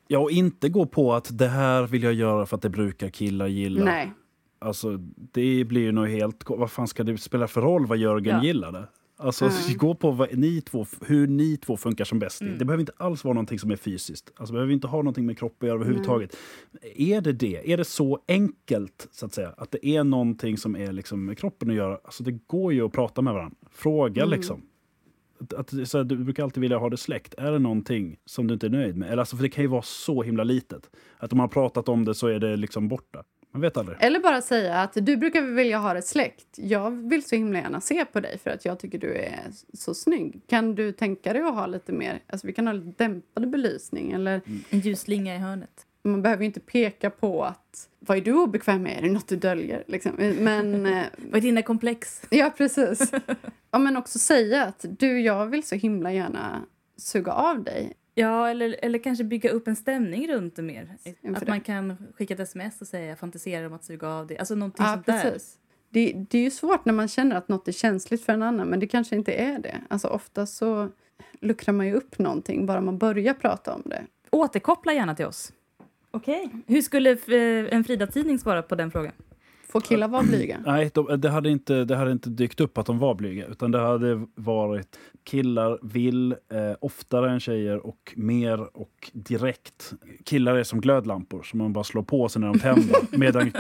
Ja, och inte gå på att det här vill jag göra för att det brukar killar gilla. Nej. Alltså, det blir ju nog helt... Vad fan ska det spela för roll vad Jörgen Ja. gillade? Alltså, Mm. gå på vad ni två, hur ni två funkar som bäst. Mm. Det behöver inte alls vara någonting som är fysiskt. Alltså, behöver inte ha någonting med kropp att göra överhuvudtaget. Är det det? Är det så enkelt, så att säga? Att det är någonting som är liksom med kroppen att göra? Alltså, det går ju att prata med varandra. Fråga Mm. liksom. Att, så här, du brukar alltid vilja ha det släckt. Är det någonting som du inte är nöjd med? Eller, alltså, för det kan ju vara så himla litet. Att om man har pratat om det så är det liksom borta. Man vet aldrig. Eller bara säga att du brukar vilja ha det släckt. Jag vill så himla gärna se på dig för att jag tycker du är så snygg. Kan du tänka dig att ha lite mer, alltså vi kan ha lite dämpad belysning eller En ljusslinga i hörnet. Man behöver inte peka på att vad är du obekväm med? Är det något du döljer? Liksom. Men eh, Vad är dina komplex? Ja, precis. Ja, men också säga att du, jag vill så himla gärna suga av dig. Ja, eller, eller kanske bygga upp en stämning runt det mer. Inför Att det. man kan skicka ett sms och säga fantiserar om att suga av det. Alltså någonting Ja, sånt där. precis. Det, det är ju svårt när man känner att något är känsligt för en annan, men det kanske inte är det. Alltså ofta så luckrar man ju upp någonting bara man börjar prata om det. Återkoppla gärna till oss. Okej. Hur skulle eh, en Frida-tidning svara på den frågan? Får killar vara blyga? Nej, de, det, hade inte, det hade inte dykt upp att de var blyga. Utan det hade varit killar vill eh, oftare än tjejer och mer och direkt. Killar är som glödlampor som man bara slår på sig när de tänder. medan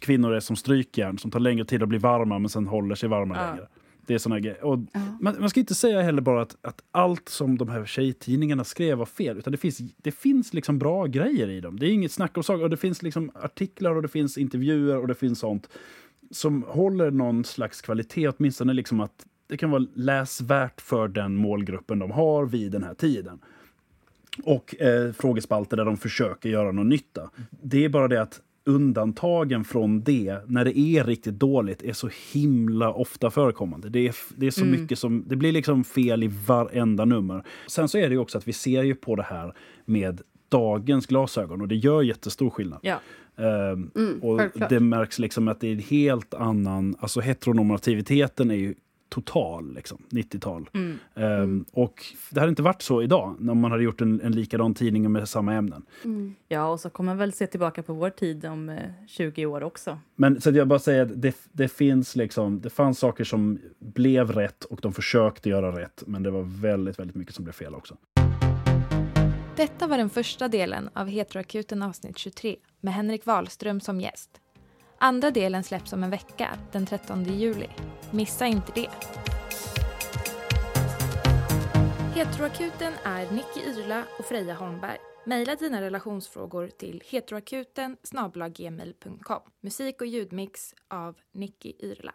kvinnor är som strykjärn som tar längre tid att bli varma men sen håller sig varma Ja. längre. Det är såna grejer. Och Ja. man, man ska inte säga heller bara att, att allt som de här tjejtidningarna skrev var fel. Utan det finns, det finns liksom bra grejer i dem. Det är inget snack om saker. Och det finns liksom artiklar och det finns intervjuer och det finns sånt som håller någon slags kvalitet. Åtminstone liksom att det kan vara läsvärt för den målgruppen de har vid den här tiden. Och eh, frågespalter där de försöker göra någon nytta. Det är bara det att undantagen från det, när det är riktigt dåligt, är så himla ofta förekommande. Det är, det är så mycket som... Det blir liksom fel i varenda nummer. Sen så är det ju också att vi ser ju på det här med dagens glasögon och det gör jättestor skillnad. Ja. Ehm, Mm, och självklart. det märks liksom att det är en helt annan... Alltså heteronormativiteten är ju total, liksom, 90-tal. Mm. Ehm, Och det hade inte varit så idag när man hade gjort en, en likadan tidning med samma ämnen. Mm. ja, och så kommer man väl se tillbaka på vår tid om eh, 20 år också. Men så att jag bara säger att det, det finns liksom, det fanns saker som blev rätt och de försökte göra rätt. Men det var väldigt, väldigt mycket som blev fel också. Detta var den första delen av Heteroakuten avsnitt 23 med Henrik Wahlström som gäst. Andra delen släpps om en vecka, den 13 juli. Missa inte det! Heteroakuten är Nicky Yrla och Freja Holmberg. Maila dina relationsfrågor till heteroakuten Musik och ljudmix av Nicky Yrla.